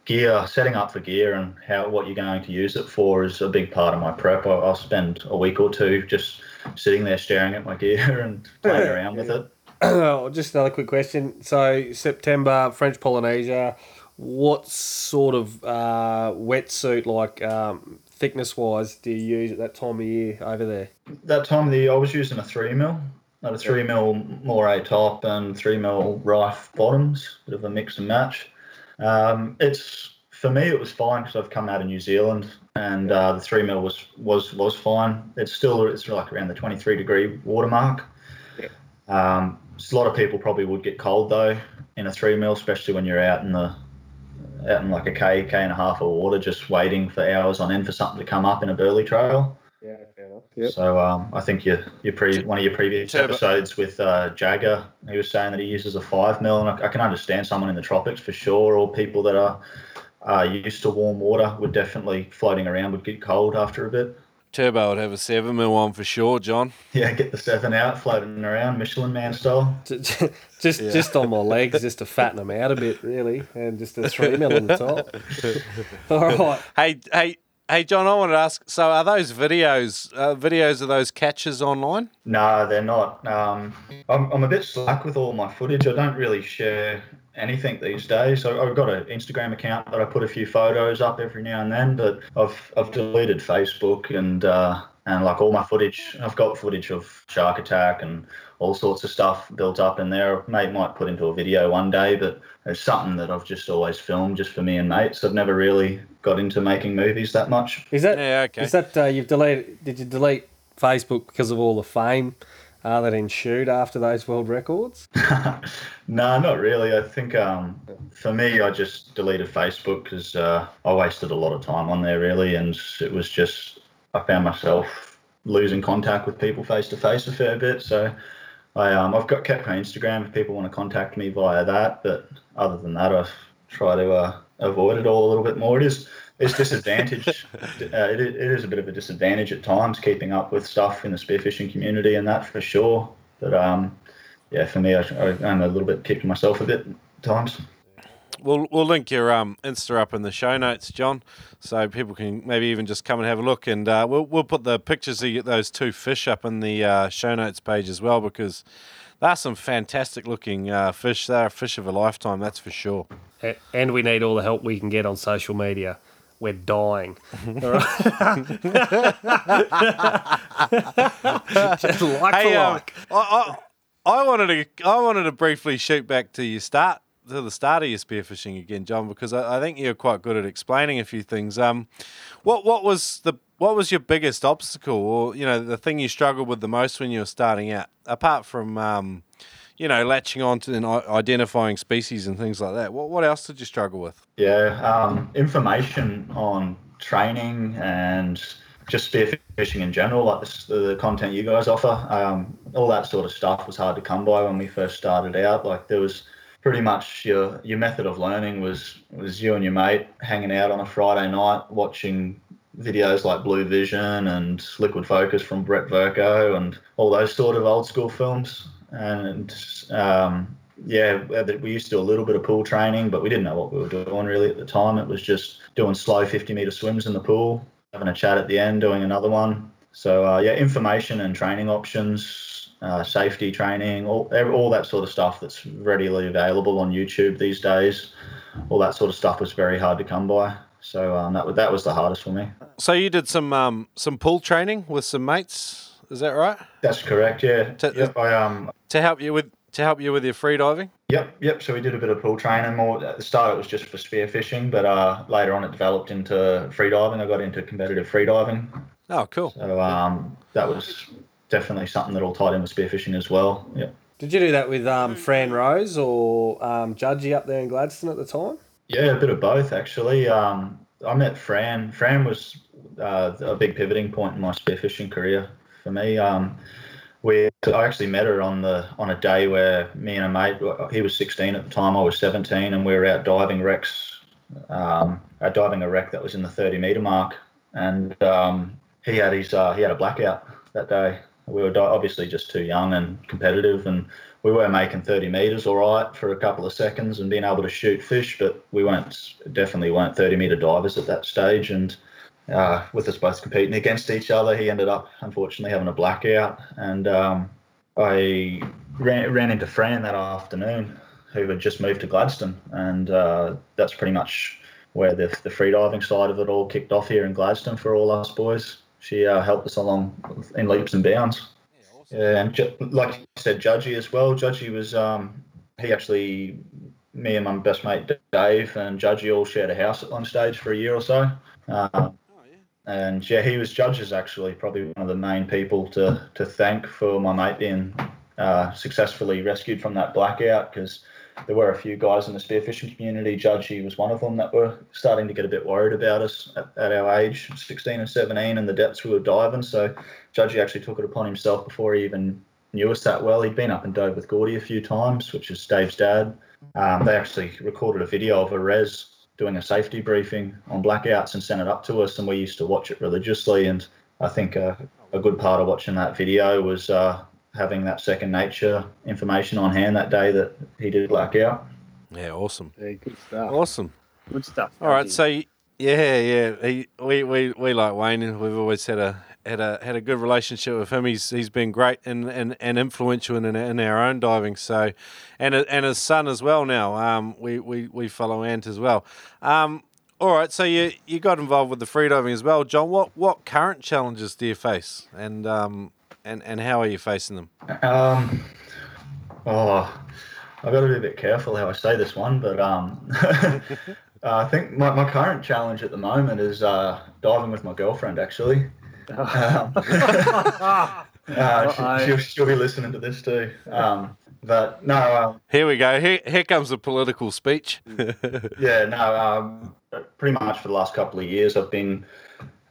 gear setting up for gear and how what you're going to use it for is a big part of my prep. I, I'll spend a week or two just sitting there staring at my gear and playing around with it. Oh, just another quick question. So September, French Polynesia. What sort of uh, wetsuit, like um, thickness wise, do you use at that time of year over there? That time of the year, I was using a three mil, not a three mil moire top and three mil Riffe bottoms, bit of a mix and match. Um, it's for me, it was fine because I've come out of New Zealand and uh, the three mil was was was fine. It's still it's like around the 23 degree water mark. Um, a lot of people probably would get cold though in a three mil, especially when you're out in the out in like a k k and a half of water, just waiting for hours on end for something to come up in a burley trail. Yeah, fair enough. Yep. So um, I think your your pre one of your previous Turbo- episodes with uh, Jagger, he was saying that he uses a five mil, and I, I can understand someone in the tropics for sure, or people that are uh, used to warm water would definitely floating around would get cold after a bit. Turbo would have a seven mil one for sure, John. Yeah, get the seven out, floating around Michelin Man style. just just on my legs, just to fatten them out a bit, really, and just a three mil on the top. All right. Hey, hey, hey, John. I wanted to ask. So, are those videos uh, videos of those catches online? No, they're not. Um, I'm, I'm a bit slack with all my footage. I don't really share anything these days. So I've got an Instagram account that I put a few photos up every now and then, but I've I've deleted Facebook and uh, and like all my footage. I've got footage of shark attack and all sorts of stuff built up in there. Mate might put into a video one day, but it's something that I've just always filmed just for me and mates. I've never really got into making movies that much. Is that Yeah, okay. Is that uh, you've deleted? Did you delete Facebook because of all the fame uh, that ensued after those world records? no, not really. I think um, for me, I just deleted Facebook because uh, I wasted a lot of time on there, really, and it was just I found myself losing contact with people face to face a fair bit. So I um, I've got kept my Instagram if people want to contact me via that, but other than that, I try to uh, avoid it all a little bit more. It is it's disadvantage. uh, it, it is a bit of a disadvantage at times keeping up with stuff in the spearfishing community and that for sure. But um, yeah, for me, I, I, I'm a little bit kicking myself a bit at times. We'll we'll link your um Insta up in the show notes, John, so people can maybe even just come and have a look, and uh, we'll we'll put the pictures of those two fish up in the uh, show notes page as well because they're some fantastic looking uh, fish. They're a fish of a lifetime, that's for sure. And we need all the help we can get on social media. We're dying. Just like Hey, for um, like. I, I, I wanted to I wanted to briefly shoot back to your start to the start of your spearfishing again, John, because I, I think you're quite good at explaining a few things. Um, what what was the what was your biggest obstacle, or you know, the thing you struggled with the most when you were starting out, apart from um, you know, latching on to and identifying species and things like that? What what else did you struggle with? Yeah, um, information on training and just spearfishing in general, like this, the content you guys offer, um, all that sort of stuff was hard to come by when we first started out. Like there was pretty much your your method of learning was was you and your mate hanging out on a Friday night watching videos like Blue Vision and Liquid Focus from Brett Vercoe and all those sort of old school films. And um, yeah, we used to do a little bit of pool training, but we didn't know what we were doing really at the time. It was just doing slow 50 meter swims in the pool, having a chat at the end, doing another one. So uh, yeah, information and training options, uh, safety training, all all that sort of stuff that's readily available on YouTube these days. All that sort of stuff was very hard to come by. So um, that that was the hardest for me. So you did some um, some pool training with some mates, is that right? That's correct. Yeah. To- yep. I um. To help you with to help you with your free diving. Yep. Yep. So we did a bit of pool training. More at the start, it was just for spearfishing, but uh, later on, it developed into free diving. I got into competitive free diving. Oh, cool. So um, that was definitely something that all tied in with spearfishing as well. Yeah. Did you do that with um, Fran Rose or um, Judgy up there in Gladstone at the time? Yeah, a bit of both actually. Um, I met Fran. Fran was uh, a big pivoting point in my spearfishing career for me. Um, we I actually met her on the on a day where me and a mate he was 16 at the time I was 17 and we were out diving wrecks um, out diving a wreck that was in the 30 meter mark and um, he had his uh, he had a blackout that day we were obviously just too young and competitive and we were making 30 meters all right for a couple of seconds and being able to shoot fish but we weren't definitely weren't 30 meter divers at that stage and uh, with us both competing against each other. He ended up, unfortunately, having a blackout, and um, I ran, ran into Fran that afternoon, who had just moved to Gladstone, and uh, that's pretty much where the, the freediving side of it all kicked off here in Gladstone for all us boys. She uh, helped us along in leaps and bounds. Yeah, and ju- like you said, Judgy as well. Judgy was um, he actually me and my best mate Dave and Judgy all shared a house at one stage for a year or so. Uh, and yeah, he was judges actually, probably one of the main people to to thank for my mate being uh, successfully rescued from that blackout because there were a few guys in the spearfishing community. Judgy was one of them that were starting to get a bit worried about us at, at, our age, 16 and 17, and the depths we were diving. So Judgy actually took it upon himself before he even knew us that well. He'd been up and dove with Gordy a few times, which is Dave's dad. Um, they actually recorded a video of a res doing a safety briefing on blackouts and sent it up to us, and we used to watch it religiously. And I think uh, a good part of watching that video was uh, having that second nature information on hand that day that he did blackout. Yeah, awesome. Yeah, good stuff. Awesome. Good stuff. All right, so yeah, yeah, he, we, we we like Wayne, and we've always had a had a had a good relationship with him. He's he's been great and, and, and influential in, in our own diving. So, and and his son as well. Now, um, we, we, we follow Ant as well. Um, all right, so you you got involved with the freediving as well, John. What what current challenges do you face, and um and and how are you facing them? Um, oh, I've got to be a bit careful how I say this one, but um. Uh, I think my, my current challenge at the moment is uh, diving with my girlfriend, actually. Um, uh, she, will she'll be listening to this too. Um, but no. Um, here we go. Here, here comes the political speech. yeah, no. Um, pretty much for the last couple of years, I've been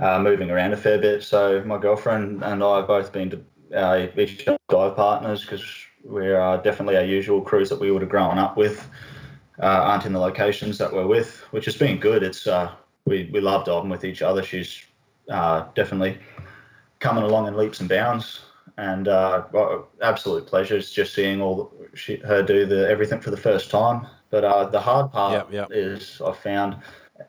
uh, moving around a fair bit. So my girlfriend and I have both been to uh, each dive partners because we're uh, definitely our usual crews that we would have grown up with. Uh, aren't in the locations that we're with, which has been good. It's uh, we we love diving with each other. She's uh, definitely coming along in leaps and bounds. And uh, absolute pleasure is just seeing all she, her do the everything for the first time. But uh, the hard part yep, yep. is I've found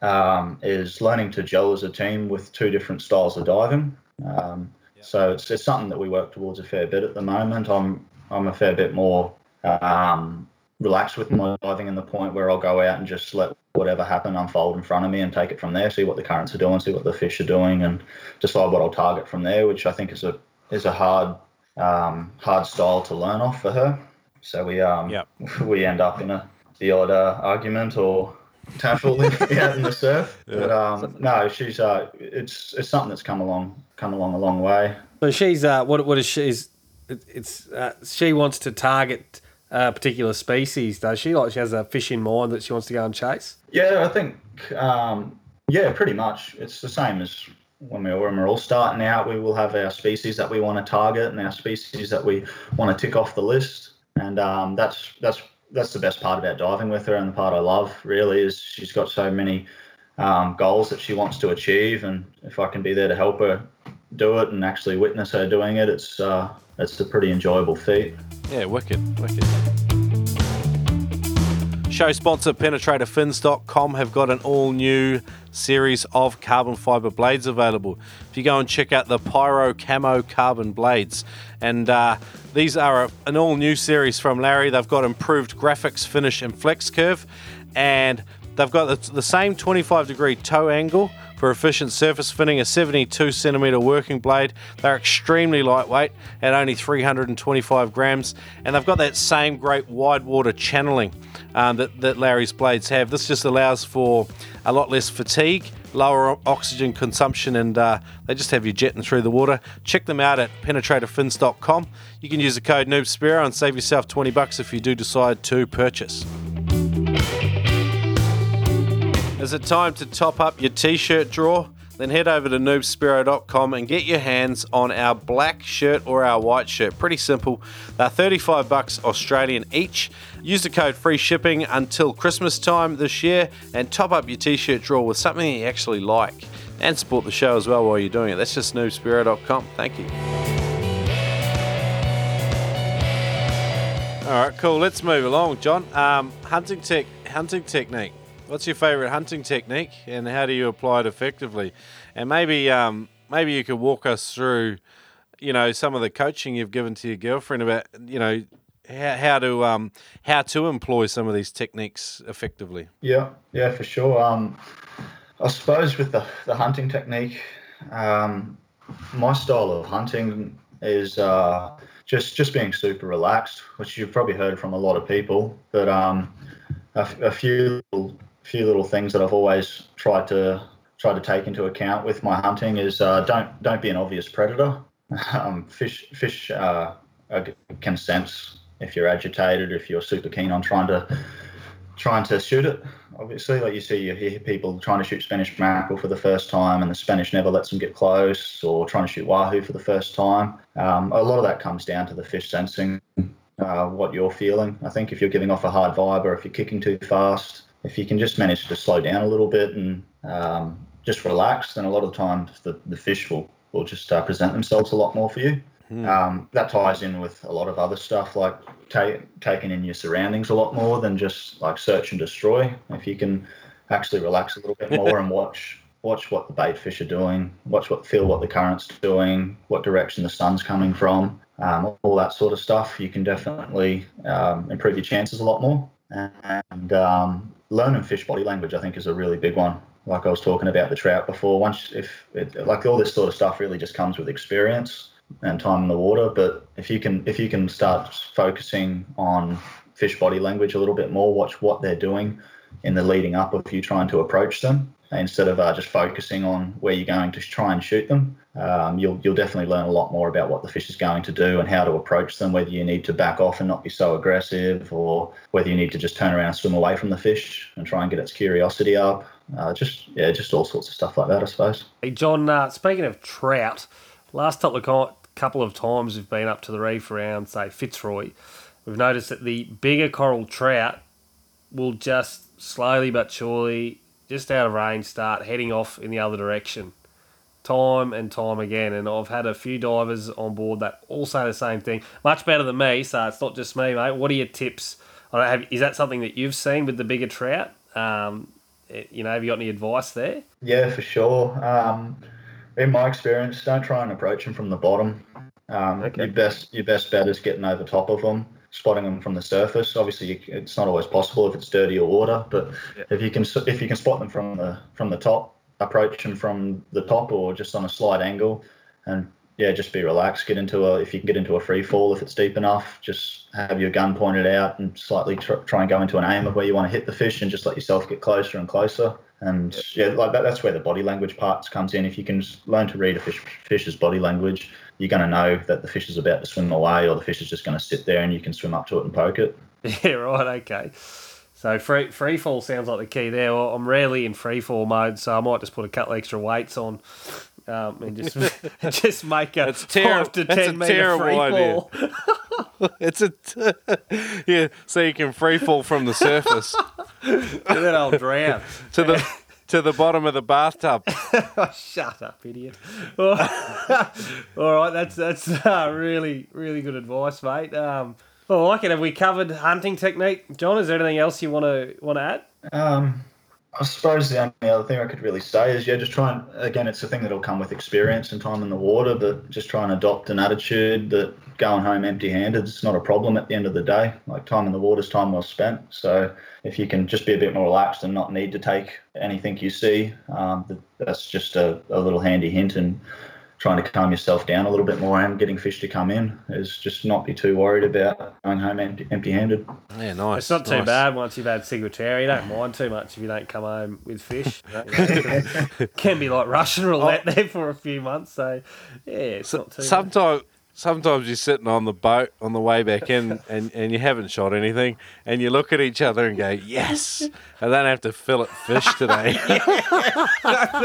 um, is learning to gel as a team with two different styles of diving. Um, yep. So it's, it's something that we work towards a fair bit at the moment. I'm I'm a fair bit more um, relaxed with my diving in the point where I'll go out and just let whatever happen unfold in front of me and take it from there, see what the currents are doing, see what the fish are doing, and decide what I'll target from there, which I think is a is a hard um, hard style to learn off for her. So we um yep. we end up in a the odd uh, argument or tackle out in the surf. Yeah. But um, no, she's uh, it's it's something that's come along come along a long way. So she's uh, what what is she's it's uh, she wants to target a particular species, does she? Like she has a fish in mind that she wants to go and chase? Yeah, I think, um, yeah, pretty much. It's the same as when, we, when we're all starting out, we will have our species that we want to target and our species that we want to tick off the list. And um, that's that's that's the best part about diving with her, and the part I love really is she's got so many um, goals that she wants to achieve, and if I can be there to help her do it and actually witness her doing it, it's uh, it's a pretty enjoyable feat. Yeah, wicked, wicked. Show sponsor penetratorfins.com have got an all new series of carbon fiber blades available. If you go and check out the Pyro Camo carbon blades, and uh, these are a, an all new series from Larry. They've got improved graphics, finish, and flex curve, and they've got the, the same 25 degree toe angle for efficient surface fitting, a 72 centimeter working blade. They're extremely lightweight at only 325 grams, and they've got that same great wide water channeling um, that, that Larry's blades have. This just allows for a lot less fatigue, lower oxygen consumption, and uh, they just have you jetting through the water. Check them out at penetratorfins.com. You can use the code NoobSpearo and save yourself 20 bucks if you do decide to purchase. Is it time to top up your t shirt drawer? then head over to noobspearo.com and get your hands on our black shirt or our white shirt. Pretty simple. They're 35 bucks Australian each. Use the code free shipping until Christmas time this year and top up your t-shirt drawer with something you actually like. And support the show as well while you're doing it. That's just noobspearo.com. Thank you. All right, cool. Let's move along, John. Um, hunting tech, hunting technique. What's your favourite hunting technique, and how do you apply it effectively? And maybe, um, maybe you could walk us through, you know, some of the coaching you've given to your girlfriend about, you know, how, how to um, how to employ some of these techniques effectively. Yeah, yeah, for sure. Um, I suppose with the, the hunting technique, um, my style of hunting is uh, just just being super relaxed, which you've probably heard from a lot of people. But um, a, a few little, few little things that I've always tried to try to take into account with my hunting is uh, don't don't be an obvious predator. Um, fish fish uh, can sense if you're agitated, if you're super keen on trying to trying to shoot it. Obviously, like you see, you hear people trying to shoot Spanish mackerel for the first time, and the Spanish never lets them get close, or trying to shoot wahoo for the first time. Um, a lot of that comes down to the fish sensing uh, what you're feeling. I think if you're giving off a hard vibe, or if you're kicking too fast, if you can just manage to slow down a little bit and um, just relax, then a lot of times the, the fish will will just uh, present themselves a lot more for you. Hmm. Um, that ties in with a lot of other stuff like taking in your surroundings a lot more than just like search and destroy. If you can actually relax a little bit more and watch watch what the bait fish are doing, watch what feel what the current's doing, what direction the sun's coming from, um, all that sort of stuff, you can definitely um, improve your chances a lot more. And um, learning fish body language, I think, is a really big one. Like I was talking about the trout before. Once, if it, like all this sort of stuff, really just comes with experience and time in the water. But if you can if you can start focusing on fish body language a little bit more, watch what they're doing in the leading up of you trying to approach them instead of uh, just focusing on where you're going to try and shoot them. Um, you'll you'll definitely learn a lot more about what the fish is going to do and how to approach them. Whether you need to back off and not be so aggressive, or whether you need to just turn around and swim away from the fish and try and get its curiosity up. Uh, just yeah, just all sorts of stuff like that, I suppose. Hey John, uh, speaking of trout, last couple of couple of times we've been up to the reef around, say, Fitzroy, we've noticed that the bigger coral trout will just slowly but surely, just out of range, start heading off in the other direction. Time and time again, and I've had a few divers on board that all say the same thing. Much better than me, so it's not just me, mate. What are your tips? Have, is that something that you've seen with the bigger trout? Um, eh, you know, have you got any advice there? Yeah, for sure. Um, in my experience, don't try and approach them from the bottom. Um, okay. Your best your best bet is getting over top of them, spotting them from the surface. Obviously, you, it's not always possible if it's dirty or water, but yeah. if you can if you can spot them from the from the top, approach them from the top or just on a slight angle, and yeah, just be relaxed. Get into a if you can get into a free fall if it's deep enough. Just have your gun pointed out and slightly tr- try and go into an aim of where you want to hit the fish, and just let yourself get closer and closer. And yeah, like that, that's where the body language parts comes in. If you can learn to read a fish, fish's body language, you're going to know that the fish is about to swim away or the fish is just going to sit there and you can swim up to it and poke it. Yeah, right. Okay. So free free fall sounds like the key there. Well, I'm rarely in free fall mode, so I might just put a couple extra weights on. Um, and just just make a ter- five to ten meter free idea. fall. it's a t- yeah, so you can free fall from the surface. and then I'll drown to the to the bottom of the bathtub. oh, shut up, idiot. All right, that's that's uh, really really good advice, mate. Um, well, I like it. Have we covered hunting technique, John? Is there anything else you want to want to add? Um, I suppose the only other thing I could really say is, yeah, just try and, again, it's a thing that'll come with experience and time in the water, but just try and adopt an attitude that going home empty handed is not a problem at the end of the day. Like time in the water is time well spent. So if you can just be a bit more relaxed and not need to take anything you see, um, that's just a, a little handy hint. And trying to calm yourself down a little bit more and getting fish to come in is just not be too worried about going home empty handed. Yeah, nice. It's not nice. too bad once you've had ciguatera. You don't mind too much if you don't come home with fish. can be like Russian roulette oh. there for a few months. So, yeah, it's not too Sometimes. Sometimes you're sitting on the boat on the way back in and, and you haven't shot anything and you look at each other and go, Yes, I don't have to fillet fish today. Got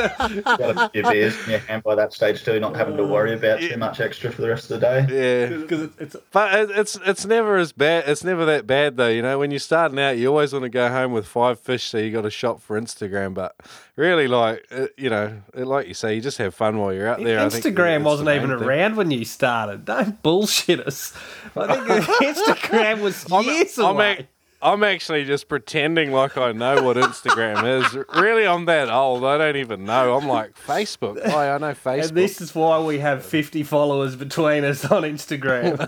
a few beers in your hand by that stage too, not having to worry about too much extra for the rest of the day. yeah. Because it's, it's But it- it's it's never as bad. It's never that bad though. You know, when you're starting out, you always want to go home with five fish, so you got a shot for Instagram. But really, like uh, you know, like you say, you just have fun while you're out there. I think Instagram wasn't the even thing. around when you started. Don't bullshit us. I think Instagram was I'm, years I'm, away. I'm actually just pretending like I know what Instagram is. Really, I'm that old. I don't even know. I'm like Facebook. Oh, I know Facebook. and this is why we have 50 followers between us on Instagram.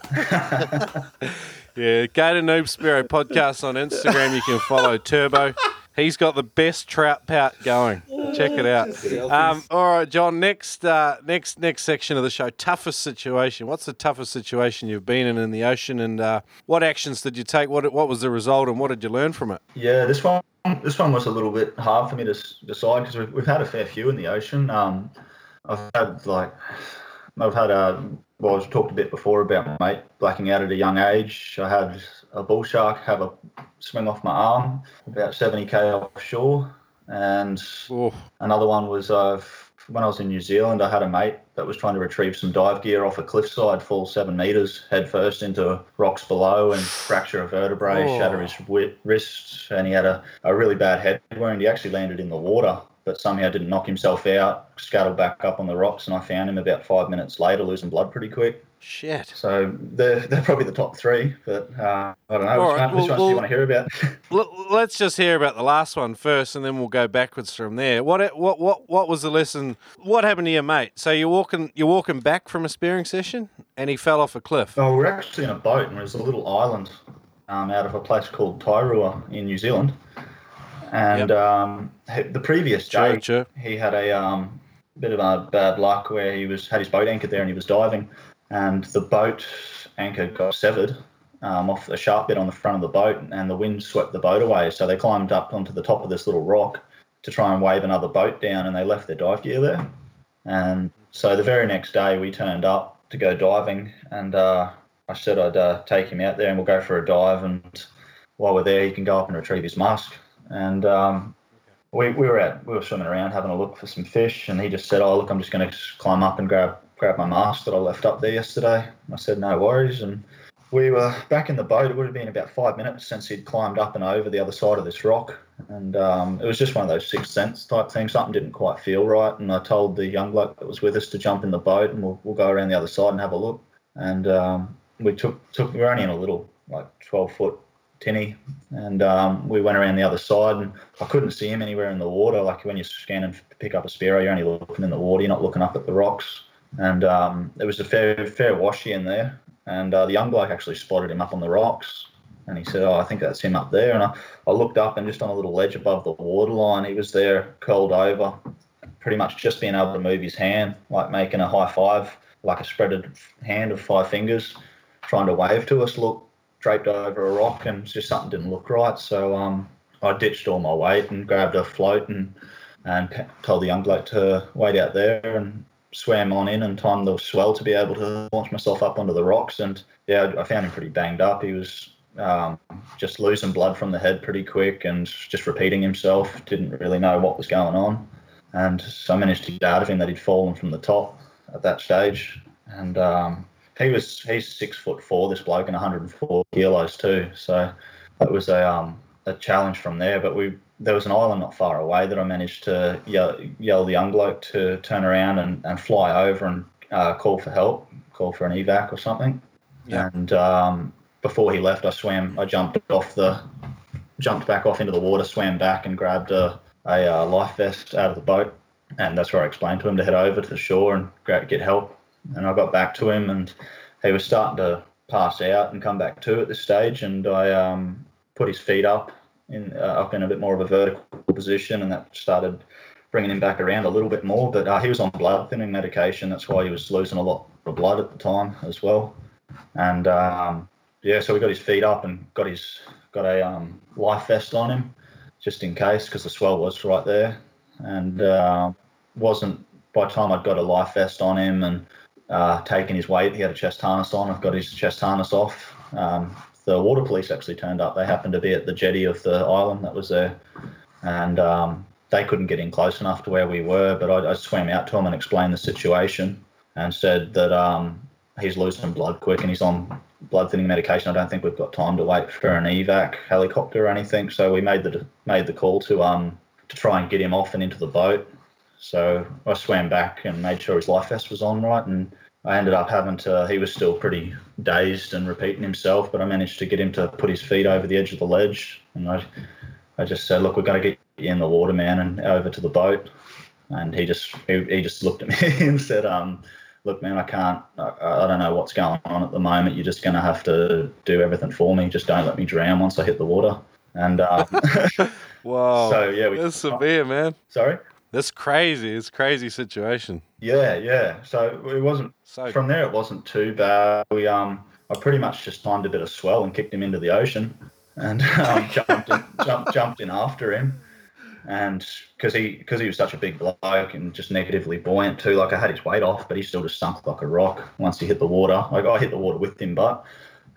Yeah, go to Noob Spearo Podcast on Instagram. You can follow Turbo. He's got the best trout pout going. Check it out. Um, all right, John. Next, uh, next, next section of the show. Toughest situation. What's the toughest situation you've been in in the ocean, and uh, what actions did you take? What what was the result, and what did you learn from it? Yeah, this one this one was a little bit hard for me to decide because we've, we've had a fair few in the ocean. Um, I've had like I've had a well, I've talked a bit before about my mate blacking out at a young age. I had a bull shark have a swing off my arm about 70k offshore, and Oh, Another one was uh, when I was in New Zealand, I had a mate that was trying to retrieve some dive gear off a cliffside, fall seven metres head first into rocks below and fracture a vertebrae, Oh. shatter his wrist, and he had a, a really bad head wound. He actually landed in the water, but somehow didn't knock himself out, scuttled back up on the rocks, and I found him about five minutes later, losing blood pretty quick. Shit. So they're, they're probably the top three, but uh, I don't know. All Which, right, one, which well- ones do you want to hear about? L- let's just hear about the last one first, and then we'll go backwards from there. What what what what was the lesson? What happened to your mate? So you're walking you're walking back from a spearing session, and he fell off a cliff. Oh, we're actually in a boat, and there's a little island um, out of a place called Tairua in New Zealand. And um, the previous day, Sure, sure. he had a um, bit of a bad luck where he was had his boat anchored there and he was diving, and the boat anchor got severed um, off a sharp bit on the front of the boat, and the wind swept the boat away. So they climbed up onto the top of this little rock to try and wave another boat down, and they left their dive gear there. And so the very next day, we turned up to go diving, and uh, I said I'd uh, take him out there and we'll go for a dive. And while we're there, he can go up and retrieve his mask. And um, we, we were out, we were swimming around having a look for some fish, and he just said, "Oh, look, I'm just going to climb up and grab grab my mask that I left up there yesterday." I said, "No worries." And we were back in the boat. It would have been about five minutes since he'd climbed up and over the other side of this rock, and um, it was just one of those sixth sense type things. Something didn't quite feel right, and I told the young bloke that was with us to jump in the boat, and we'll, we'll go around the other side and have a look. And um, we took took we were only in a little like twelve foot tinny, and um, we went around the other side, and I couldn't see him anywhere in the water. Like when you're scanning to pick up a Spearo, you're only looking in the water, you're not looking up at the rocks. And um, there was a fair fair washy in there, and uh, the young bloke actually spotted him up on the rocks, and he said, "Oh, I think that's him up there." And I, I looked up, and just on a little ledge above the waterline, he was there, curled over, pretty much just being able to move his hand, like making a high five, like a spreaded hand of five fingers, trying to wave to us. Look, draped over a rock, and just something didn't look right. So um, I ditched all my weight and grabbed a float and and told the young bloke to wait out there and swam on in and timed the swell to be able to launch myself up onto the rocks. And yeah, I found him pretty banged up. He was um, just losing blood from the head pretty quick and just repeating himself. Didn't really know what was going on. And so I managed to get out of him that he'd fallen from the top at that stage. And um, he was he's six foot four, this bloke, and 104 kilos too. So that was a um, a challenge from there. But we there was an island not far away that I managed to yell, yell the young bloke to turn around and, and fly over and uh, call for help, call for an evac or something. Yeah. And um, before he left, I swam. I jumped off the jumped back off into the water, swam back, and grabbed a, a uh, life vest out of the boat. And that's where I explained to him to head over to the shore and gra- get help. And I got back to him, and he was starting to pass out and come back to at this stage. And I um, put his feet up in uh, up in a bit more of a vertical position, and that started bringing him back around a little bit more. But uh, he was on blood thinning medication. That's why he was losing a lot of blood at the time as well. And um, yeah, so we got his feet up and got his got a um, life vest on him just in case because the swell was right there and uh, wasn't by the time I'd got a life vest on him and uh, taken his weight. He had a chest harness on. I've got his chest harness off. Um, the water police actually turned up. They happened to be at the jetty of the island that was there, and um, they couldn't get in close enough to where we were. But I, I swam out to him and explained the situation and said that um, he's losing blood quick and he's on blood thinning medication. I don't think we've got time to wait for an evac helicopter or anything. So we made the made the call to um to try and get him off and into the boat. So I swam back and made sure his life vest was on right and I ended up having to, he was still pretty dazed and repeating himself, but I managed to get him to put his feet over the edge of the ledge. And I, I just said, look, we're going to get you in the water, man, and over to the boat. And he just, he, he just looked at me and said, um, look, man, I can't, I, I don't know what's going on at the moment. You're just going to have to do everything for me. Just don't let me drown once I hit the water. And um, Wow. so, yeah, we, That's severe, man. sorry? That's crazy. It's a crazy situation. Yeah, yeah. So it wasn't So From there, it wasn't too bad. We um, I pretty much just timed a bit of swell and kicked him into the ocean, and um, jumped in, jumped jumped in after him, and because he because he was such a big bloke and just negatively buoyant too. Like I had his weight off, but he still just sunk like a rock once he hit the water. Like I hit the water with him, but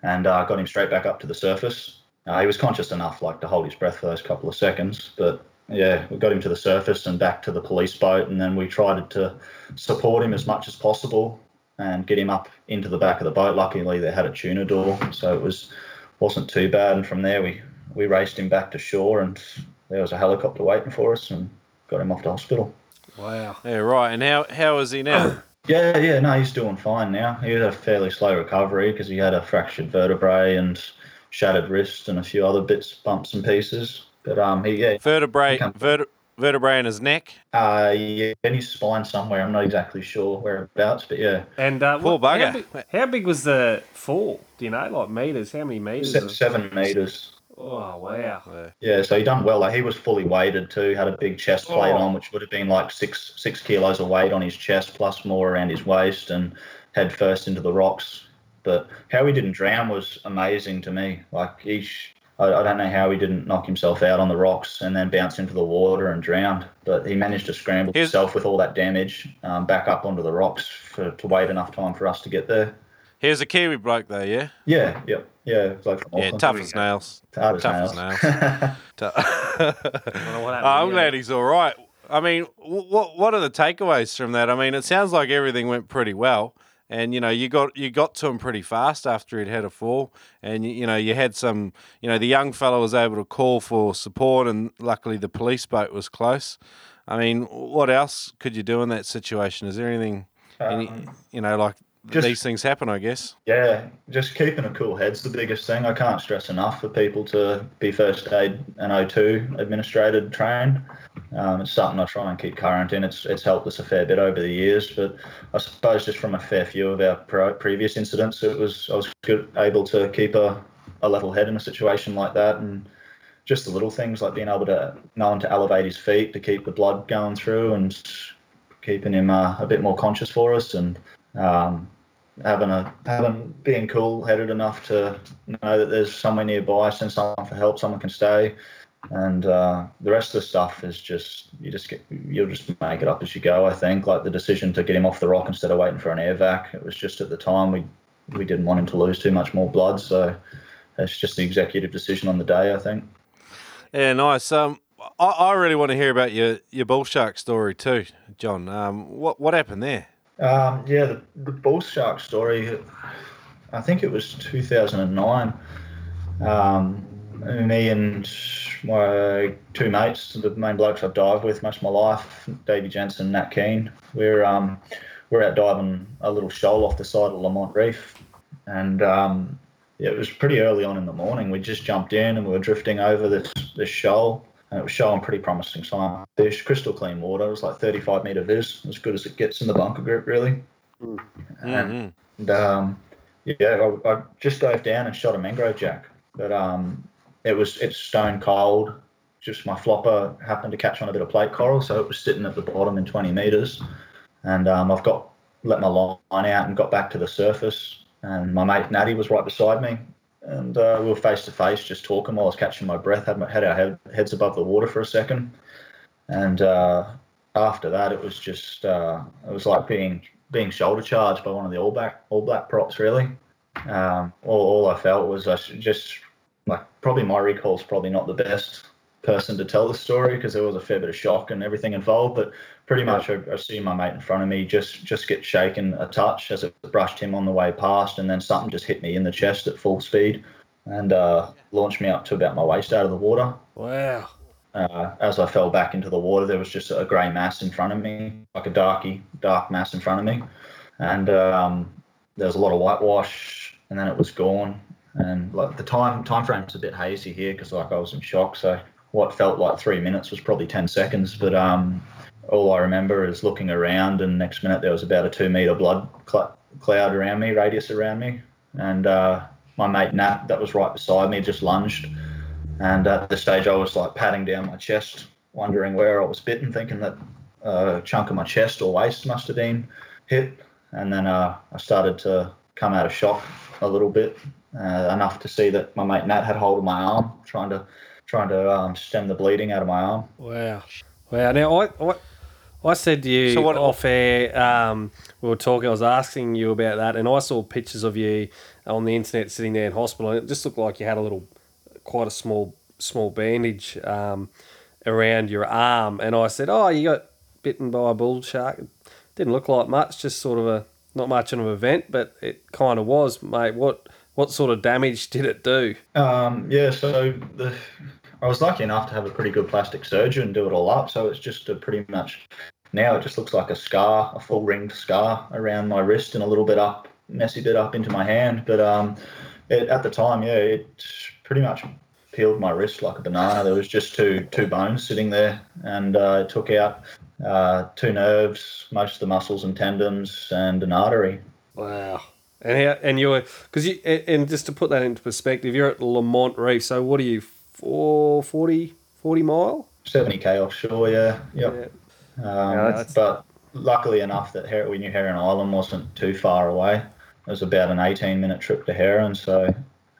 and uh, got him straight back up to the surface. Uh, he was conscious enough, like to hold his breath for those couple of seconds, but yeah, we got him to the surface and back to the police boat, and then we tried to support him as much as possible and get him up into the back of the boat. Luckily, they had a tuna door, so it was wasn't too bad. And from there, we we raced him back to shore, and there was a helicopter waiting for us, and got him off to hospital. Wow. yeah, right. And how how is he now? Yeah, yeah, no, he's doing fine now. He had a fairly slow recovery because he had a fractured vertebrae and shattered wrist and a few other bits, bumps and pieces. But um, he yeah, vertebrae Okay. verte- vertebrae in his neck. uh, yeah, in his spine somewhere. I'm not exactly sure whereabouts, but yeah, And uh, Poor what- How bugger. big, how big was the fall? Do you know, like meters? How many meters? se- seven meters. Oh wow. Yeah, so he done well. Like he was fully weighted too. Had a big chest plate Oh. on, which would have been like six six kilos of weight on his chest, plus more around his waist, and head first into the rocks. But how he didn't drown was amazing to me. Like he, sh- I, I don't know how he didn't knock himself out on the rocks and then bounce into the water and drowned. But he managed to scramble Here's- himself with all that damage um, back up onto the rocks for, to wait enough time for us to get there. Here's a Kiwi bloke though, yeah. Yeah, yeah, yeah. Like from Yeah, tough as nails. Hard as tough as nails. Tu- Wonder what Oh, happened I'm there. glad he's all right. I mean, what what are the takeaways from that? I mean, it sounds like everything went pretty well, and you know, you got you got to him pretty fast after he'd had a fall, and you, know, you had some, you know, the young fellow was able to call for support, and luckily the police boat was close. I mean, what else could you do in that situation? Is there anything, any, Um, you know, like just- these things happen? I guess. Yeah, just keeping a cool head's the biggest thing. I can't stress enough for people to be first aid and O2 administrated trained. Um, it's something I try and keep current in. It's it's helped us a fair bit over the years, but I suppose just from a fair few of our pro- previous incidents, it was I was good, able to keep a, a level head in a situation like that, and just the little things like being able to knowing to elevate his feet to keep the blood going through, and keeping him uh, a bit more conscious for us, and um, having a having being cool headed enough to know that there's somewhere nearby, send someone for help, someone can stay, and uh, the rest of the stuff is just you just get you'll just make it up as you go. I think like the decision to get him off the rock instead of waiting for an air vac. It was just at the time we we didn't want him to lose too much more blood, so it's just the executive decision on the day. I think. Yeah, nice. Um, I, I really want to hear about your your bull shark story too, John. Um, what what happened there? Um, yeah, the, the bull shark story. I think it was 2009. Um, me and my two mates, the main blokes I've dived with most of my life, Davey Jensen, Nat Keane. We're um, we're out diving a little shoal off the side of Lamont Reef, and um, it was pretty early on in the morning. We just jumped in and we were drifting over this this shoal, and it was showing pretty promising signs. Fish, crystal clean water. It was like 35 meter vis, as good as it gets in the bunker group, really. And, Mhm. and um, yeah, I, I just dove down and shot a mangrove jack, but um, it was it's stone cold. Just my flopper happened to catch on a bit of plate coral, so it was sitting at the bottom in 20 meters. And um, I've got let my line out and got back to the surface, and my mate Natty was right beside me, and uh, we were face to face, just talking while I was catching my breath. Had, my, had our head, heads above the water for a second, and uh, after that, it was just uh, it was like being being shoulder charged by one of the all black all black props. Really, um, all, all I felt was I just like probably my recall's probably not the best person to tell the story because there was a fair bit of shock and everything involved. But pretty much, I, I, see my mate in front of me just just get shaken a touch as it brushed him on the way past, and then something just hit me in the chest at full speed and uh, launched me up to about my waist out of the water. Wow. Uh, as I fell back into the water, there was just a grey mass in front of me, like a darky, dark mass in front of me, and um, there was a lot of whitewash, and then it was gone. And like the time time frame's a bit hazy here because like I was in shock, so what felt like three minutes was probably ten seconds. But um, all I remember is looking around, and next minute there was about a two meter blood cl- cloud around me, radius around me, and uh, my mate Nat, that was right beside me, just lunged and at the stage, I was like patting down my chest, wondering where I was bitten, thinking that a chunk of my chest or waist must have been hit. And then uh, I started to come out of shock a little bit, uh, enough to see that my mate Nat had hold of my arm, trying to trying to um, stem the bleeding out of my arm. Wow, wow. Now I, I, I said to you so what, off air, um, we were talking. I was asking you about that, and I saw pictures of you on the internet sitting there in hospital, and it just looked like you had a little quite a small small bandage um, around your arm, and I said, "Oh, you got bitten by a bull shark." It didn't look like much, just sort of a not much of an event, but it kind of was, mate. What what sort of damage did it do? Um, yeah, so the, I was lucky enough to have a pretty good plastic surgeon do it all up, so it's just a pretty much now it just looks like a scar, a full ringed scar around my wrist and a little bit up, messy bit up into my hand. But um, it, at the time, yeah, it pretty much peeled my wrist like a banana. There was just two two bones sitting there, and uh, it took out uh, two nerves, most of the muscles and tendons, and an artery. Wow. And how, and you're because you and just to put that into perspective, you're at Lamont Reef. So what are you, four, 40, 40 mile? Seventy k offshore, yeah, yep. yeah. Um, but luckily enough that Her- we knew Heron Island wasn't too far away. It was about an eighteen minute trip to Heron, so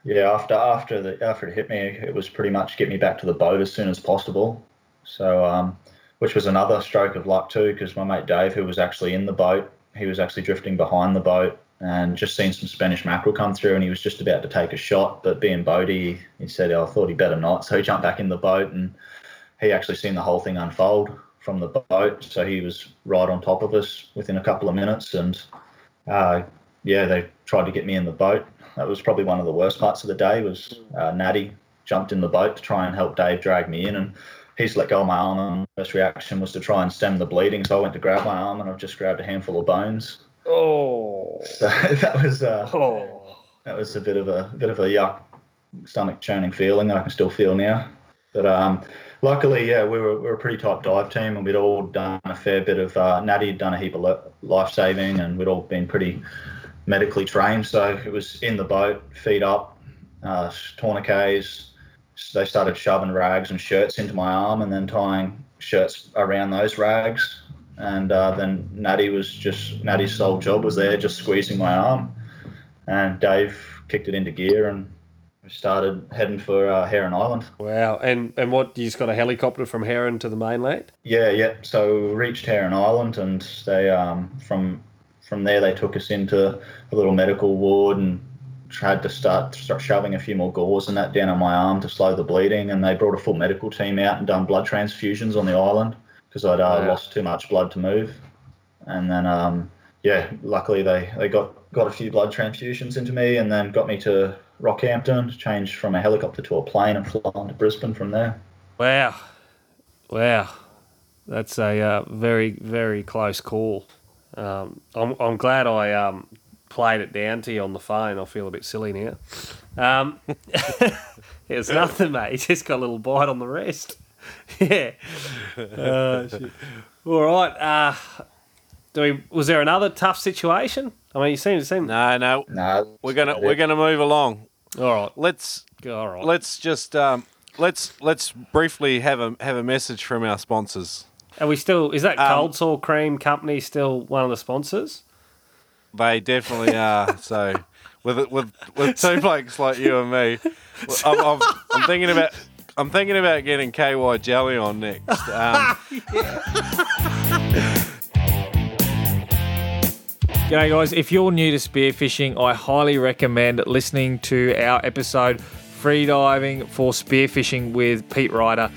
yeah, after after the after it hit me, it was pretty much get me back to the boat as soon as possible. So, um, which was another stroke of luck too, because my mate Dave, who was actually in the boat, he was actually drifting behind the boat and just seen some Spanish mackerel come through, and he was just about to take a shot, but being Bodie, he said, oh, "I thought he better not." So he jumped back in the boat, and he actually seen the whole thing unfold from the boat. So he was right on top of us within a couple of minutes, and uh, yeah, they tried to get me in the boat that was probably one of the worst parts of the day. Was uh, Natty jumped in the boat to try and help Dave drag me in, and he's let go of my arm. And first reaction was to try and stem the bleeding, so I went to grab my arm, and I've just grabbed a handful of bones. Oh, so that was uh, oh. that was a bit of a, bit of a yuck, stomach churning feeling that I can still feel now. But um, luckily, yeah, we were, we were a pretty tight dive team, and we'd all done a fair bit of. Uh, Natty had done a heap of life saving, and we'd all been pretty medically trained. So it was in the boat, feet up, uh, tourniquets. They started shoving rags and shirts into my arm and then tying shirts around those rags. And uh, then Natty was just, Natty's sole job was there, just squeezing my arm. And Dave kicked it into gear and we started heading for uh, Heron Island. Wow! And and what you just got a helicopter from Heron to the mainland? Yeah, yeah. So we reached Heron Island, and they um, from from there, they took us into a little medical ward and tried to start start shoving a few more gauze and that down on my arm to slow the bleeding. And they brought a full medical team out and done blood transfusions on the island because I'd uh, lost too much blood to move. And then, um, yeah, luckily they, they got, got a few blood transfusions into me and then got me to Rockhampton, changed from a helicopter to a plane and flown to Brisbane from there. Wow. Wow. That's a uh, very, very close call. Um, I'm, I'm glad I um, played it down to you on the phone. I feel a bit silly now. Um, it was nothing, mate. He just got a little bite on the wrist. yeah. Uh, All right. Uh, do we? Was there another tough situation? I mean, you seem to seem. No, no, no. We're gonna we're gonna move along. All right. Let's. All right. Let's just um, let's let's briefly have a have a message from our sponsors. Are we still? Is that um, Cold Sore Cream Company still one of the sponsors? They definitely are. so, with with with two blokes like you and me, I'm, I'm, I'm thinking about I'm thinking about getting KY Jelly on next. Um, G'day, guys. If you're new to spearfishing, I highly recommend listening to our episode Freediving for Spearfishing with Pete Ryder.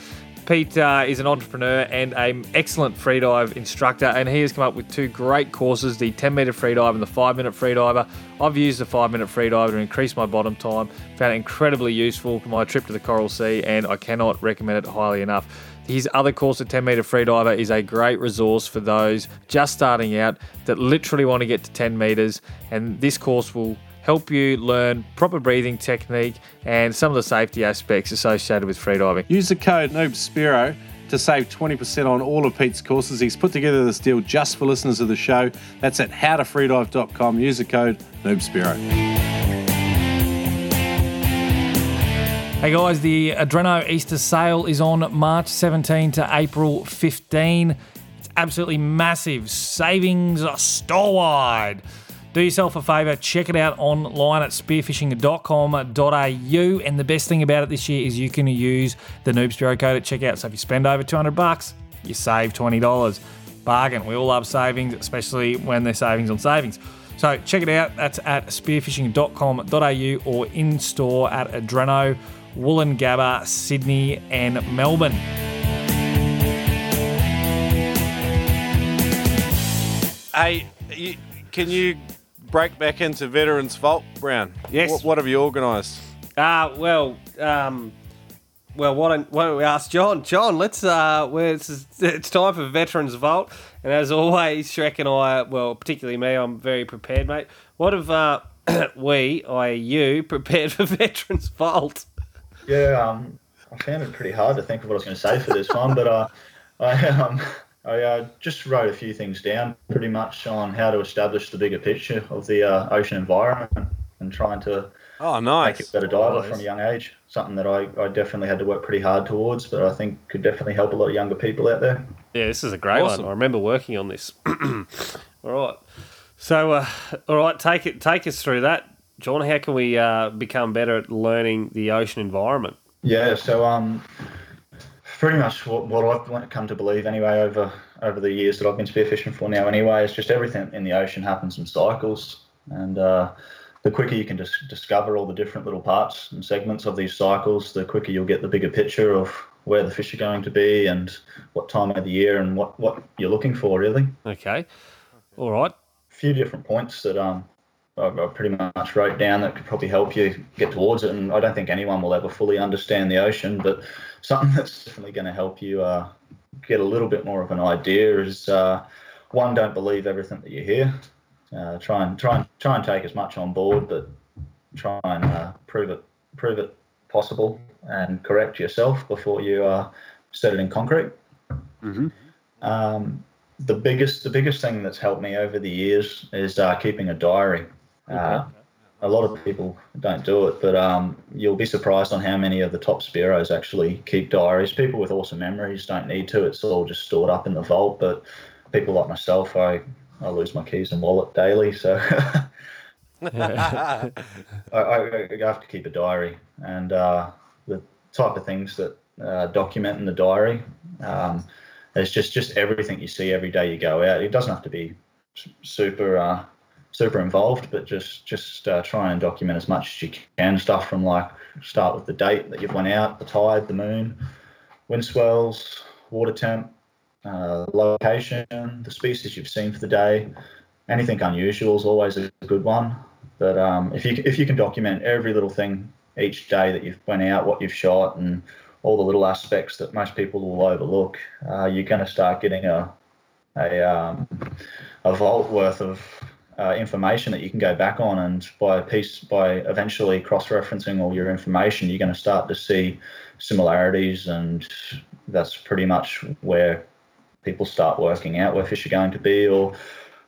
Pete uh, is an entrepreneur and an excellent freedive instructor, and he has come up with two great courses the 10 metre freedive and the 5 minute freediver. I've used the 5 minute freediver to increase my bottom time, found it incredibly useful for my trip to the Coral Sea, and I cannot recommend it highly enough. His other course, the 10 metre freediver, is a great resource for those just starting out that literally want to get to 10 metres. And this course will help you learn proper breathing technique and some of the safety aspects associated with freediving. Use the code NoobSpearo to save 20% on all of Pete's courses. He's put together this deal just for listeners of the show. That's at howtofreedive.com. Use the code NoobSpearo. Hey guys, the Adreno Easter sale is on March 17 to April 15. It's absolutely massive. Savings are store-wide. Do yourself a favour, check it out online at spearfishing.com.au. And the best thing about it this year is you can use the Noob code at checkout. So if you spend over 200 bucks, you save $20. Bargain. We all love savings, especially when they're savings on savings. So check it out. That's at spearfishing.com.au or in store at Adreno. Woolloongabba, Sydney, and Melbourne. Hey, you, can you break back into Veterans Vault, Brown? Yes. What, what have you organised? Uh, well, um, well, why don't, why don't we ask John? John, let's. Uh, well, it's, it's time for Veterans Vault, and as always, Shrek and I, well, particularly me, I'm very prepared, mate. What have uh, we, I, you, prepared for Veterans Vault? Yeah, um, I found it pretty hard to think of what I was going to say for this one, but uh, I um, I uh, just wrote a few things down, pretty much on how to establish the bigger picture of the uh, ocean environment and trying to Oh, make nice. it a better diver from a young age. Something that I, I definitely had to work pretty hard towards, but I think could definitely help a lot of younger people out there. Yeah, this is a great Awesome. one. I remember working on this. all right. So, uh, all right, take it, take us through that, John. How can we uh, become better at learning the ocean environment? Yeah, so um, pretty much what, what I've come to believe anyway over over the years that I've been spearfishing for now anyway is just everything in the ocean happens in cycles, and uh, the quicker you can dis- discover all the different little parts and segments of these cycles, the quicker you'll get the bigger picture of where the fish are going to be and what time of the year and what, what you're looking for really. Okay. All right. A few different points that um I, I pretty much wrote down that could probably help you get towards it. And I don't think anyone will ever fully understand the ocean, but something that's definitely going to help you uh, get a little bit more of an idea is uh, one, don't believe everything that you hear. Uh, try and try and try and take as much on board, but try and uh, prove it prove it possible and correct yourself before you uh, set it in concrete. Um, the biggest the biggest thing that's helped me over the years is uh, keeping a diary. Uh, a lot of people don't do it, but um, you'll be surprised on how many of the top Spearos actually keep diaries. People with awesome memories don't need to; it's all just stored up in the vault. But people like myself, I I lose my keys and wallet daily, so I, I, I have to keep a diary. And uh, the type of things that uh, document in the diary. Um, it's just just everything you see every day you go out. It doesn't have to be super uh, super involved, but just just uh, try and document as much as you can. Stuff from like start with the date that you've went out, the tide, the moon, wind swells, water temp, uh, location, the species you've seen for the day. Anything unusual is always a good one. But um, if you if you can document every little thing each day that you've went out, what you've shot, and all the little aspects that most people will overlook, uh, you're going to start getting a a, um, a vault worth of uh, information that you can go back on, and by piece by eventually cross-referencing all your information, you're going to start to see similarities, and that's pretty much where people start working out where fish are going to be or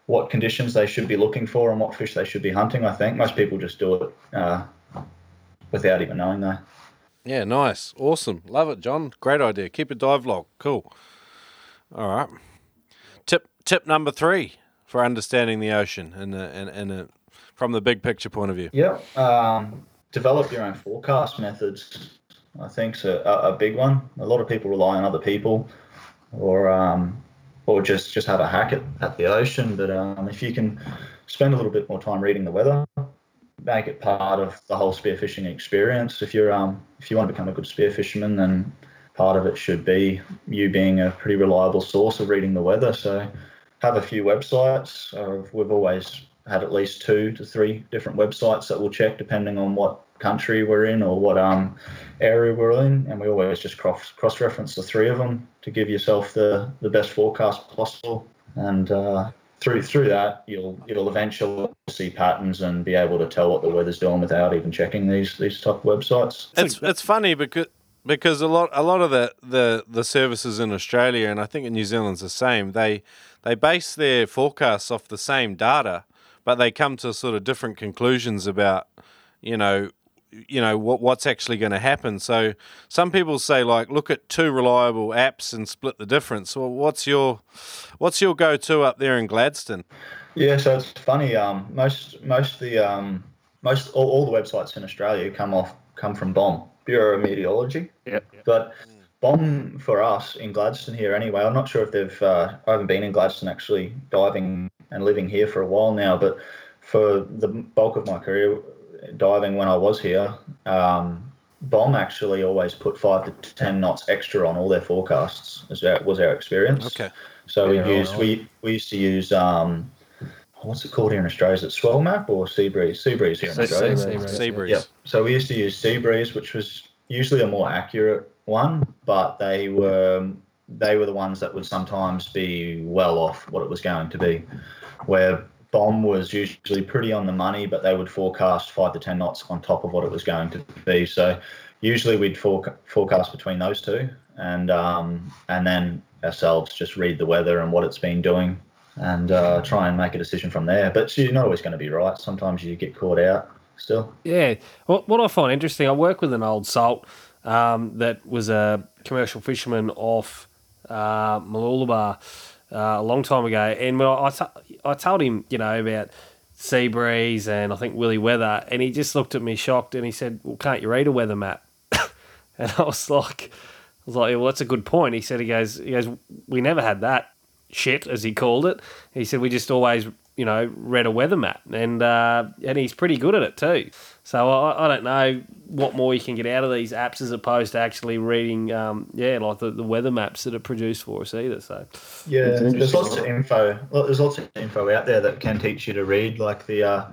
what conditions they should be looking for and what fish they should be hunting. I think most people just do it uh, without even knowing that. Yeah, nice. Awesome. Love it, John. Great idea. Keep a dive log. Cool. All right. Tip tip number three for understanding the ocean and and and from the big picture point of view. Yeah. Um, develop your own forecast methods. I think is a, a big one. A lot of people rely on other people, or um, or just just have a hack at, at the ocean. But um, if you can spend a little bit more time reading the weather. Make it part of the whole spearfishing experience. If you're um, if you want to become a good spearfisherman, then part of it should be you being a pretty reliable source of reading the weather. So have a few websites. Uh, we've always had at least two to three different websites that we'll check depending on what country we're in or what um, area we're in, and we always just cross cross reference the three of them to give yourself the the best forecast possible. And uh, through through that, you'll you'll eventually see patterns and be able to tell what the weather's doing without even checking these these top websites. It's it's funny because because a lot a lot of the, the, the services in Australia and I think in New Zealand's the same. They they base their forecasts off the same data, but they come to sort of different conclusions about you know you know what what's actually going to happen. So some people say like look at two reliable apps and split the difference. Well, what's your what's your go to up there in Gladstone? Yeah, so it's funny. Um, most most the um, most all, all the websites in Australia come off come from BOM Bureau of Meteorology. Yep. But BOM for us in Gladstone here anyway. I'm not sure if they've. Uh, I haven't been in Gladstone actually diving and living here for a while now, but for the bulk of my career diving when I was here, um, BOM actually always put five to ten knots extra on all their forecasts. As our, was our experience. Okay. So Yeah, we used we we used to use um, what's it called here in Australia? Is it Swell Map or Sea Breeze? Sea Breeze here in Australia. Sea Breeze. Sea breeze. Yep. So we used to use Sea Breeze, which was usually a more accurate one, but they were they were the ones that would sometimes be well off what it was going to be. Where BOM was usually pretty on the money, but they would forecast five to ten knots on top of what it was going to be. So usually we'd forec- forecast between those two, and um, and then ourselves just read the weather and what it's been doing, and uh, try and make a decision from there. But you're not always going to be right. Sometimes you get caught out still. Yeah. What, what I find interesting, I work with an old salt um, that was a commercial fisherman off uh, Mooloolaba uh, a long time ago. And when I, I, t- I told him, you know, about sea breeze and I think Willy Weather, and he just looked at me shocked and he said, Well, can't you read a weather map? and I was like, I was like, well, that's a good point. He said, he goes, he goes, we never had that shit, as he called it. He said, we just always, you know, read a weather map, and uh, and he's pretty good at it too. So I, I don't know what more you can get out of these apps as opposed to actually reading, um, yeah, like the, the weather maps that are produced for us either. So Yeah, there's lots of info. well, There's lots of info out there that can teach you to read, like the uh,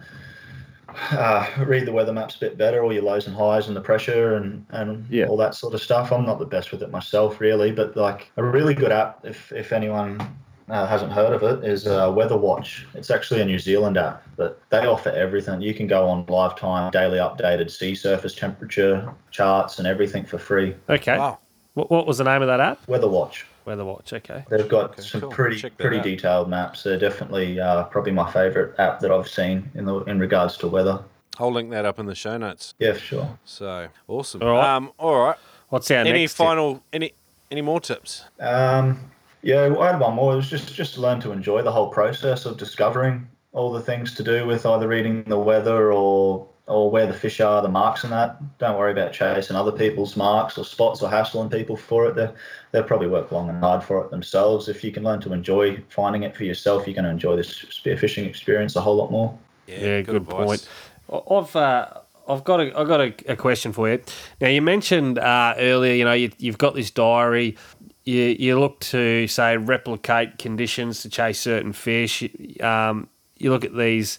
uh, read the weather maps a bit better, all your lows and highs and the pressure and and Yeah. all that sort of stuff. I'm not the best with it myself, really, but like a really good app, if if anyone uh, hasn't heard of it, is uh, Weather Watch. It's actually a New Zealand app, but they offer everything. You can go on live time, daily updated sea surface temperature charts and everything for free. okay, Wow. what, what was the name of that app? Weather Watch. Weather Watch. Okay. They've got Okay, some cool. pretty pretty out. detailed maps. They're definitely uh, probably my favourite app that I've seen in the in regards to weather. I'll link that up in the show notes. Yeah, sure. So awesome. All right. Um, all right. What's our Any next? tip? final any any more tips? Um, yeah, well, I had one more. It was just just to learn to enjoy the whole process of discovering all the things to do with either reading the weather or or where the fish are, the marks and that. Don't worry about chasing other people's marks or spots or hassling people for it. They they'll probably work long and hard for it themselves. If you can learn to enjoy finding it for yourself, you're going to enjoy this spearfishing experience a whole lot more. Yeah, good, point. I- I've uh, I've got a I've got a, a question for you. Now you mentioned uh, earlier, you know, you, you've got this diary. You you look to say replicate conditions to chase certain fish. Um, you look at these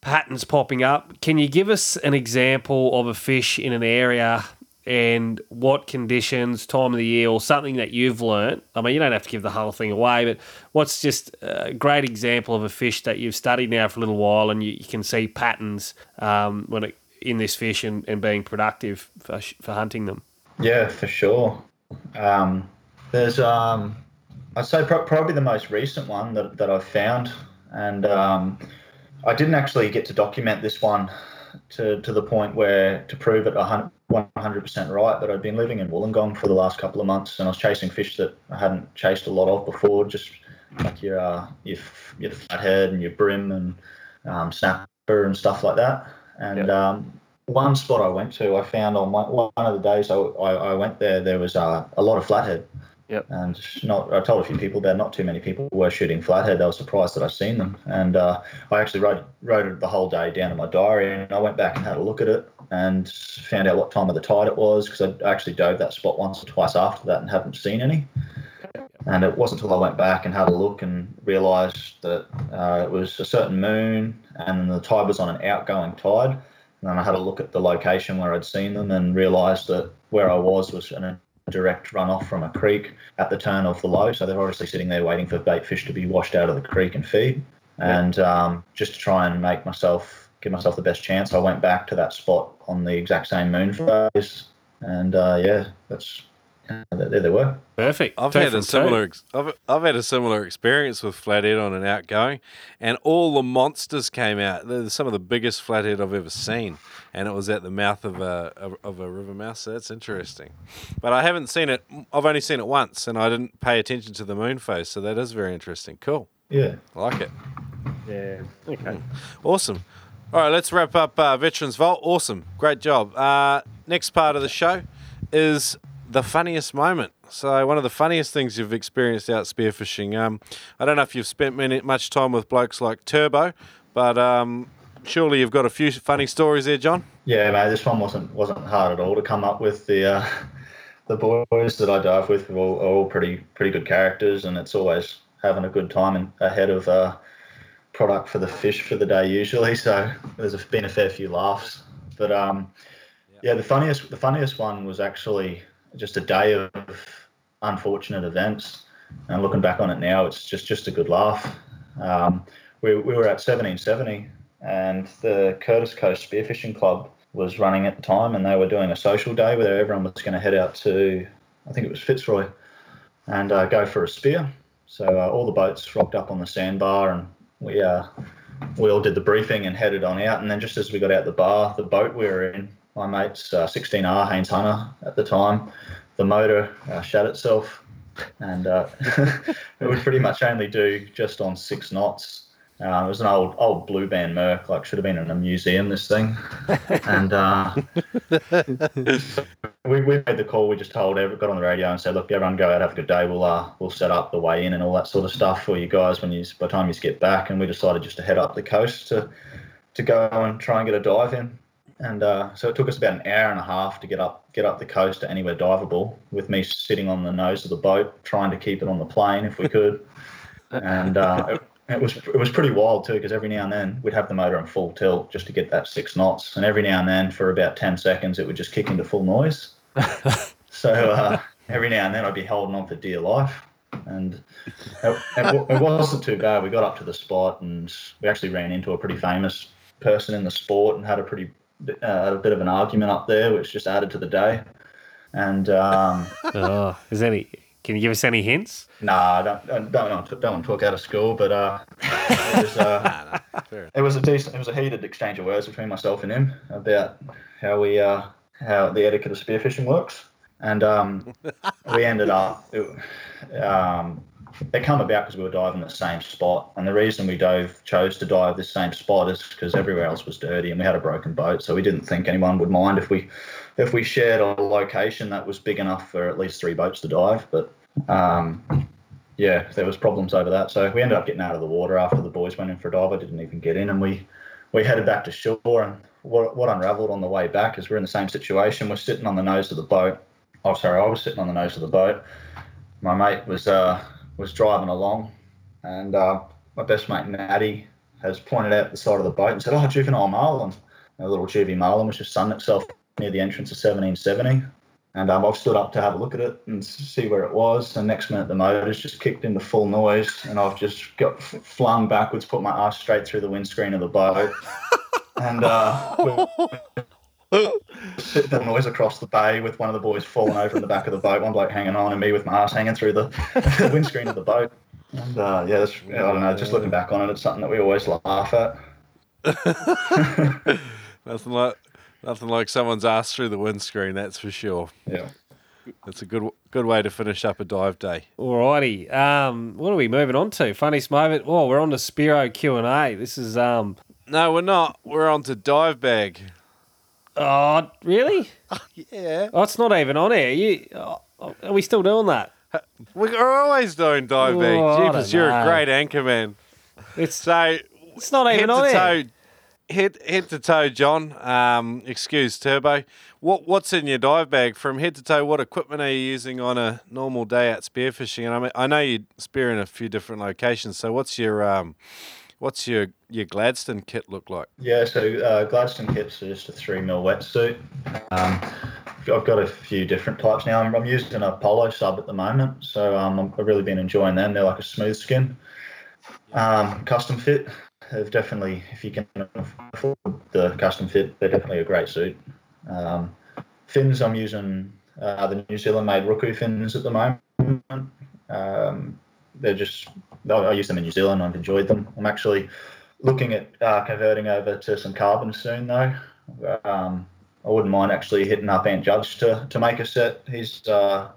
patterns popping up. Can you give us an example of a fish in an area? And what conditions, time of the year, or something that you've learnt? I mean, you don't have to give the whole thing away, but what's just a great example of a fish that you've studied now for a little while and you, you can see patterns um, when it, in this fish and, and being productive for, for hunting them? Yeah, for sure. Um, there's, um, I'd say pro- probably the most recent one that, that I've found, and um, I didn't actually get to document this one to, to the point where to prove it 100, 100% right, but I'd been living in Wollongong for the last couple of months, and I was chasing fish that I hadn't chased a lot of before, just like your uh, your, your flathead and your bream and um, snapper and stuff like that. And um, one spot I went to, I found on one, one of the days I, I, I went there, there was uh, a lot of flathead Yep. And not, I told a few people about. Not too many people were shooting flathead. They were surprised that I seen them, and uh, I actually wrote wrote the whole day down in my diary. And I went back and had a look at it, and found out what time of the tide it was because I actually dove that spot once or twice after that and haven't seen any. And it wasn't until I went back and had a look and realised that uh, it was a certain moon, and the tide was on an outgoing tide. And then I had a look at the location where I'd seen them and realised that where I was was in a direct runoff from a creek at the turn of the low. So they're obviously sitting there waiting for bait fish to be washed out of the creek and feed. And um, just to try and make myself give myself the best chance, I went back to that spot on the exact same moon phase. And uh, yeah, that's uh, there they were. Perfect. I've Two had a similar. Ex- I've, I've had a similar experience with flathead on an outgoing, and all the monsters came out. They're some of the biggest flathead I've ever seen, and it was at the mouth of a of- of a river mouth. So that's interesting. But I haven't seen it. I've only seen it once, and I didn't pay attention to the moon phase. So that is very interesting. Cool. Yeah. I like it. Yeah. Okay. Awesome. All right, let's wrap up uh, Veterans Vault. Awesome. Great job. Uh, next part of the show is the funniest moment. So, one of the funniest things you've experienced out spearfishing. Um, I don't know if you've spent many, much time with blokes like Turbo, but um, surely you've got a few funny stories there, John. Yeah, mate, this one wasn't wasn't hard at all to come up with. The uh, the boys that I dive with are all, are all pretty pretty good characters, and it's always having a good time and ahead of uh, product for the fish for the day usually. So there's been a fair few laughs, but um, yeah, the funniest the funniest one was actually just a day of unfortunate events. And looking back on it now, it's just just a good laugh. Um, we, we were at 1770 and the Curtis Coast Spearfishing Club was running at the time, and they were doing a social day where everyone was going to head out to, I think it was Fitzroy, and uh, go for a spear. So uh, all the boats rocked up on the sandbar, and we uh, we all did the briefing and headed on out. And then just as we got out the bar, the boat we were in, my mate's uh, 16R Haines Hunter at the time, the motor uh, shut itself, and uh, it would pretty much only do just on six knots. Uh, it was an old old blue band Merc, like should have been in a museum. This thing, and uh, we, we made the call. We just told everyone, got on the radio and said, "Look, everyone go out, have a good day. We'll uh, we'll set up the way in and all that sort of stuff for you guys when you by the time you get back." And we decided just to head up the coast to to go and try and get a dive in. And uh, so it took us about an hour and a half to get up get up the coast to anywhere diveable, with me sitting on the nose of the boat trying to keep it on the plane if we could. and uh, it, it was it was pretty wild too because every now and then we'd have the motor in full tilt just to get that six knots, and every now and then for about ten seconds it would just kick into full noise. so uh, every now and then I'd be holding on for dear life, and it, it, it wasn't too bad. We got up to the spot and we actually ran into a pretty famous person in the sport and had a pretty uh, a bit of an argument up there, which just added to the day. And um, oh, is any? Can you give us any hints? Nah, I don't, don't, don't, don't want to talk out of school, but uh, it, was, uh, it was a decent, it was a heated exchange of words between myself and him about how we, uh, how the etiquette of spearfishing works, and um, we ended up, it, um, it come about because we were diving the same spot, and the reason we dove chose to dive this same spot is because everywhere else was dirty and we had a broken boat, so we didn't think anyone would mind if we, if we shared a location that was big enough for at least three boats to dive, but um, yeah, there was problems over that. So we ended up getting out of the water after the boys went in for a dive. I didn't even get in, and we we headed back to shore. And what what unravelled on the way back is we're in the same situation. We're sitting on the nose of the boat. Oh, sorry, I was sitting on the nose of the boat. My mate was uh, was driving along, and uh, my best mate Natty has pointed out the side of the boat and said, "Oh, juvenile marlin." A little juvie marlin was just sunning itself near the entrance of 1770. And um, I've stood up to have a look at it and see where it was. And next minute, the motor's just kicked into full noise, and I've just got f- flung backwards, put my ass straight through the windscreen of the boat, and uh, the noise across the bay with one of the boys falling over in the back of the boat, one bloke hanging on, and me with my ass hanging through the, the windscreen of the boat. And uh, yeah, that's, I don't know. Just looking back on it, it's something that we always laugh at. Nothing like nothing like someone's ass through the windscreen. That's for sure. Yeah. That's a good good way to finish up a dive day. Alrighty. Um, what are we moving on to? Funniest moment. Oh, we're on to Spearo Q and A. This is um. No, we're not. We're on to dive bag. Oh, really? Yeah. Oh, it's not even on air. You oh, are we still doing that? We're always doing dive Oh, Jeepers, you're a great anchor man. It's So it's not even to on there. toe, head head to toe, John. Um, excuse Turbo. What what's in your dive bag from head to toe? What equipment are you using on a normal day out spearfishing? And I mean, I know you spear in a few different locations. So what's your um, what's your your Gladstone kit look like? Yeah, so uh, Gladstone kits are just a three mil wetsuit. Um, I've got a few different types now. I'm, I'm using a polo sub at the moment, so um, I've really been enjoying them. They're like a smooth skin, um, custom fit. They've definitely, if you can afford the custom fit, they're definitely a great suit. Um, fins, I'm using uh, the New Zealand made Ruku fins at the moment. Um, they're just, I I use them in New Zealand. I've enjoyed them. I'm actually looking at uh, converting over to some carbon soon though. Um, I wouldn't mind actually hitting up Ant Judge to, to make a set. His uh,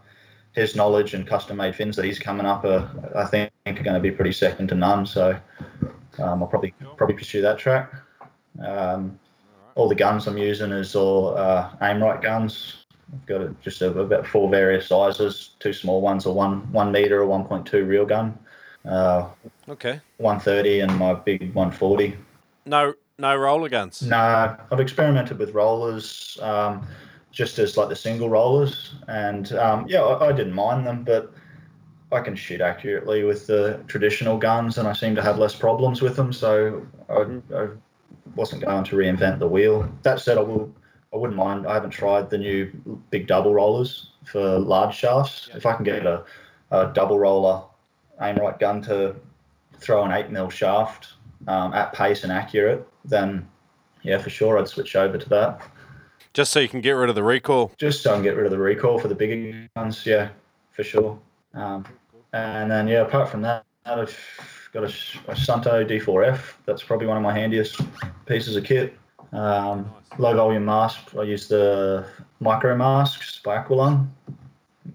his knowledge and custom made fins that he's coming up are I think are going to be pretty second to none. So um, I'll probably probably pursue that track. Um, all the guns I'm using is all uh, Aimrite guns. I've got just a, about four various sizes, two small ones, a one one meter, a 1.2 reel gun, uh, Okay. 130, and my big 140. No no roller guns. No, I've experimented with rollers, um, just as like the single rollers, and um, yeah, I, I didn't mind them, but I can shoot accurately with the traditional guns, and I seem to have less problems with them. So I, I wasn't going to reinvent the wheel. That said, I will. I wouldn't mind. I haven't tried the new big double rollers for large shafts. If I can get a, a double roller Aimrite gun to throw an eight mil shaft um, at pace and accurate, then yeah, for sure I'd switch over to that. Just so you can get rid of the recoil. Just so I can get rid of the recoil for the bigger guns, yeah, for sure. Um, and then yeah, apart from that, I've got a, a Suunto D4F. That's probably one of my handiest pieces of kit. Um, low volume mask. I use the micro masks by Aqualung.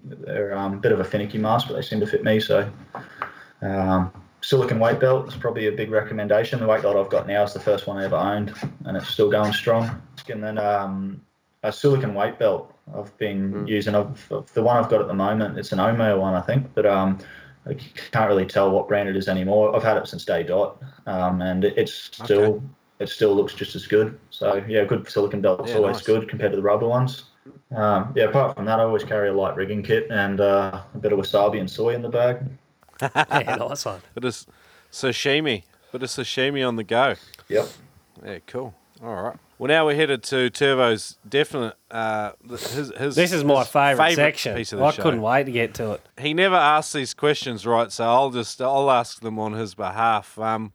They're um, a bit of a finicky mask, but they seem to fit me. So um, silicon weight belt is probably a big recommendation. The weight belt I've got now is the first one I ever owned, and it's still going strong. And then um, a silicon weight belt I've been using. I've, the one I've got at the moment, it's an Omo one, I think, but um, I can't really tell what brand it is anymore. I've had it since day dot, um, and it, it's still Okay. it still looks just as good. So yeah, good silicon belt's Yeah, always nice. good compared to the rubber ones. Um, yeah, apart from that, I always carry a light rigging kit and uh, a bit of wasabi and soy in the bag. yeah, nice one. Bit of sashimi. Bit of sashimi on the go. Yep. Yeah, cool. All right. Well, now we're headed to Turbo's definite. Uh, his, his, This is my favourite section. piece of the I show. couldn't wait to get to it. He never asks these questions, right? So I'll just I'll ask them on his behalf. Um,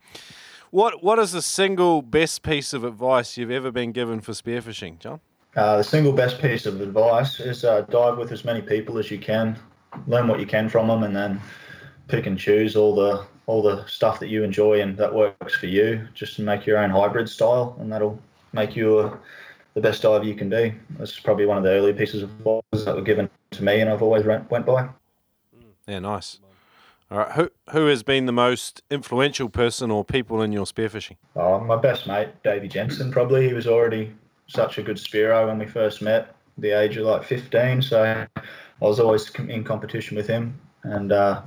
what what is the single best piece of advice you've ever been given for spearfishing, John? Uh, the single best piece of advice is uh, dive with as many people as you can, learn what you can from them, and then pick and choose all the all the stuff that you enjoy and that works for you. Just to make your own hybrid style, and that'll make you a, the best diver you can be. That's probably one of the early pieces of advice that were given to me, and I've always went, went by. Yeah, nice. All right. Who who has been the most influential person or people in your spearfishing? Oh, my best mate, Davey Jensen, probably. He was already such a good Spearo when we first met, the age of like 15. So I was always in competition with him. And uh,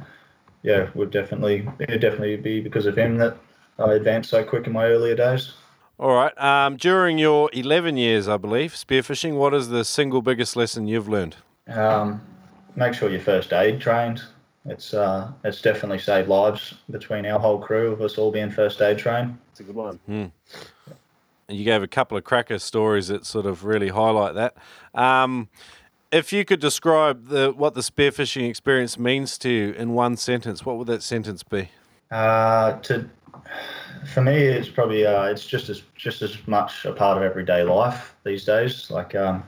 yeah, would definitely, it'd definitely be because of him that I advanced so quick in my earlier days. All right. Um, during your 11 years, I believe, spearfishing, what is the single biggest lesson you've learned? Um, make sure you're first aid trained. It's uh, it's definitely saved lives between our whole crew of us all being first aid trained. It's a good one. You gave a couple of cracker stories that sort of really highlight that. Um, if you could describe the what the spearfishing experience means to you in one sentence, what would that sentence be? Uh, to for me, it's probably uh, it's just as just as much a part of everyday life these days. Like um,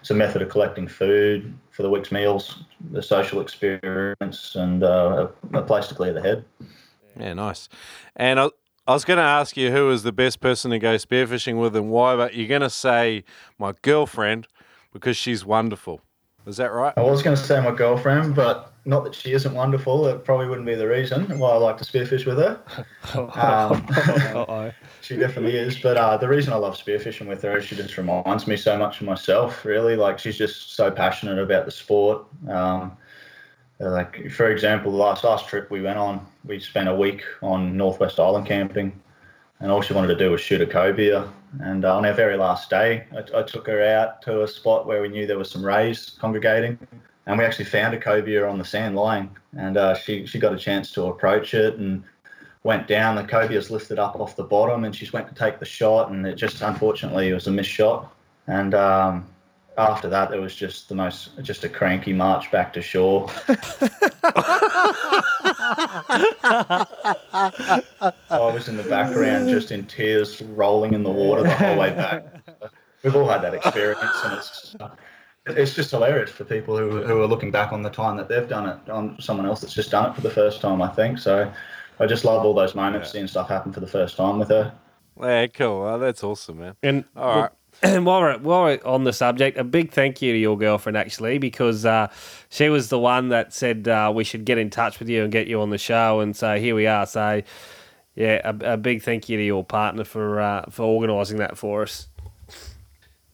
it's a method of collecting food for the week's meals, the social experience, and uh, a, a place to clear the head. Yeah, nice. And I, I was going to ask you who is the best person to go spearfishing with and why, but you're going to say my girlfriend because she's wonderful. Is that right? I was going to say my girlfriend, but not that she isn't wonderful. It probably wouldn't be the reason why I like to spearfish with her. Um, Uh-oh. She definitely is. But uh, the reason I love spearfishing with her is she just reminds me so much of myself, really. Like, she's just so passionate about the sport. Um, Like for example, the last last trip we went on, we spent a week on Northwest Island camping, and all she wanted to do was shoot a cobia. And uh, on our very last day, I, I took her out to a spot where we knew there was some rays congregating, and we actually found a cobia on the sand lying. And uh, she she got a chance to approach it and went down. The cobia's lifted up off the bottom, and she went to take the shot, and it just unfortunately it was a missed shot. And um, after that, it was just the most just a cranky march back to shore. I was in the background, just in tears, rolling in the water the whole way back. We've all had that experience, and it's it's just hilarious for people who who are looking back on the time that they've done it on someone else that's just done it for the first time. I think so. I just love all those moments, seeing stuff happen for the first time with her. Yeah, cool. Oh, that's awesome, man. And All right. And while we're, while we're on the subject, a big thank you to your girlfriend actually, because uh, she was the one that said uh, we should get in touch with you and get you on the show, and so here we are. So, yeah, a, a big thank you to your partner for uh, for organising that for us.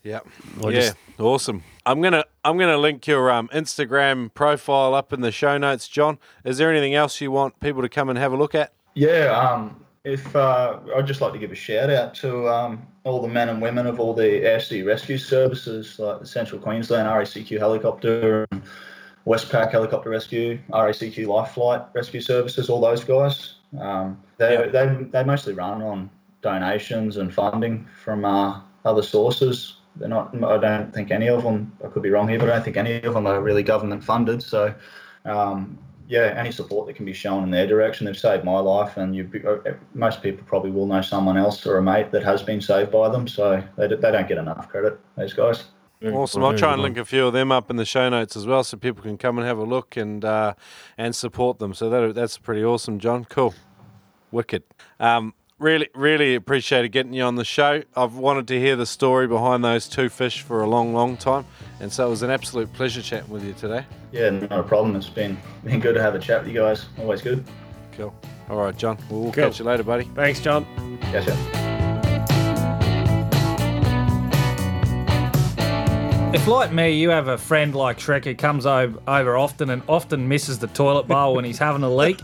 Yeah. Or yeah. just- Awesome. I'm gonna I'm gonna link your um, Instagram profile up in the show notes, John. Is there anything else you want people to come and have a look at? Yeah, um, if uh, I'd just like to give a shout out to um, all the men and women of all the ASD rescue services, like the Central Queensland RACQ helicopter, and Westpac helicopter rescue, RACQ life flight rescue services, all those guys. Um, they, Yeah. they they mostly run on donations and funding from uh, other sources. They're not. I don't think any of them. I could be wrong here, but I don't think any of them are really government funded. So. Um, yeah, any support that can be shown in their direction. They've saved my life, and you, most people probably will know someone else or a mate that has been saved by them. So they, they don't get enough credit, those guys. Awesome. I'll try and link a few of them up in the show notes as well, so people can come and have a look and uh, and support them. So that that's pretty awesome, John. Cool, wicked. Um, really, really appreciated getting you on the show. I've wanted to hear the story behind those two fish for a long, long time, and so it was an absolute pleasure chatting with you today. Yeah, not a problem. It's been been good to have a chat with you guys. Always good. Cool. All right, John. We'll, we'll Cool. catch you later, buddy. Thanks, John. Gotcha. If, like me, you have a friend like Shrek who comes over, often and often misses the toilet bowl when he's having a leak,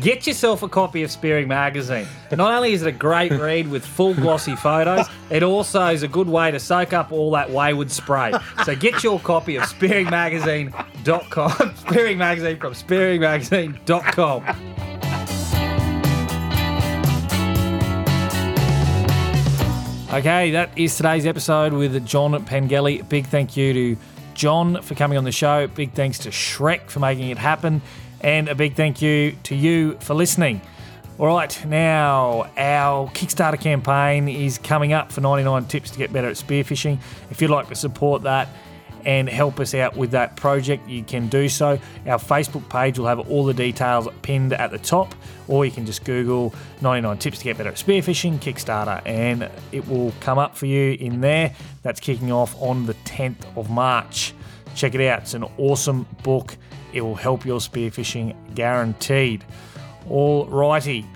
get yourself a copy of Spearing Magazine. Not only is it a great read with full glossy photos, it also is a good way to soak up all that wayward spray. So get your copy of spearingmagazine.com, Spearing Magazine from spearingmagazine.com. Okay, that is today's episode with John Pengelly. Big thank you to John for coming on the show. Big thanks to Shrek for making it happen. And a big thank you to you for listening. All right, now our Kickstarter campaign is coming up for 99 tips to get better at spearfishing. If you'd like to support that and help us out with that project, you can do so. Our Facebook page will have all the details pinned at the top, or you can just Google 99 tips to get better at spearfishing Kickstarter, and it will come up for you in there. That's kicking off on the 10th of March. Check it out, it's an awesome book. It will help your spearfishing guaranteed. All righty.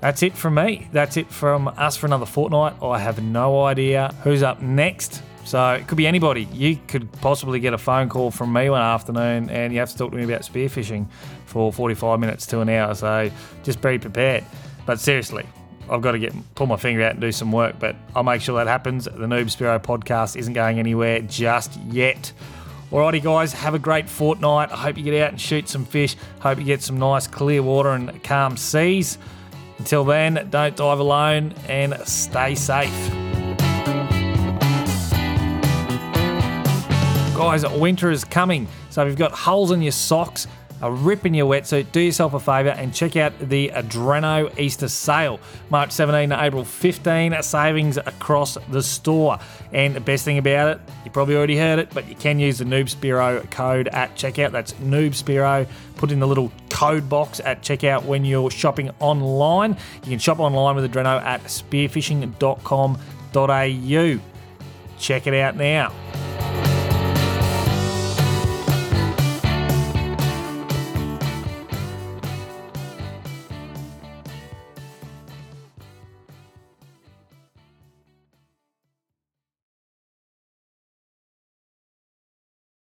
That's it from me. That's it from us for another fortnight. I have no idea who's up next. So it could be anybody. You could possibly get a phone call from me one afternoon and you have to talk to me about spearfishing for 45 minutes to an hour. So just be prepared. But seriously, I've got to get pull my finger out and do some work, but I'll make sure that happens. The Noob Spearo podcast isn't going anywhere just yet. Alrighty, guys, have a great fortnight. I hope you get out and shoot some fish. Hope you get some nice clear water and calm seas. Until then, don't dive alone and stay safe. Guys, winter is coming, so if you've got holes in your socks, a rip in your wetsuit, do yourself a favour and check out the Adreno Easter sale. March 17 to April 15, savings across the store. And the best thing about it, you probably already heard it, but you can use the Noob Spearo code at checkout. That's Noob Spearo. Put in the little code box at checkout when you're shopping online. You can shop online with Adreno at spearfishing.com.au. Check it out now.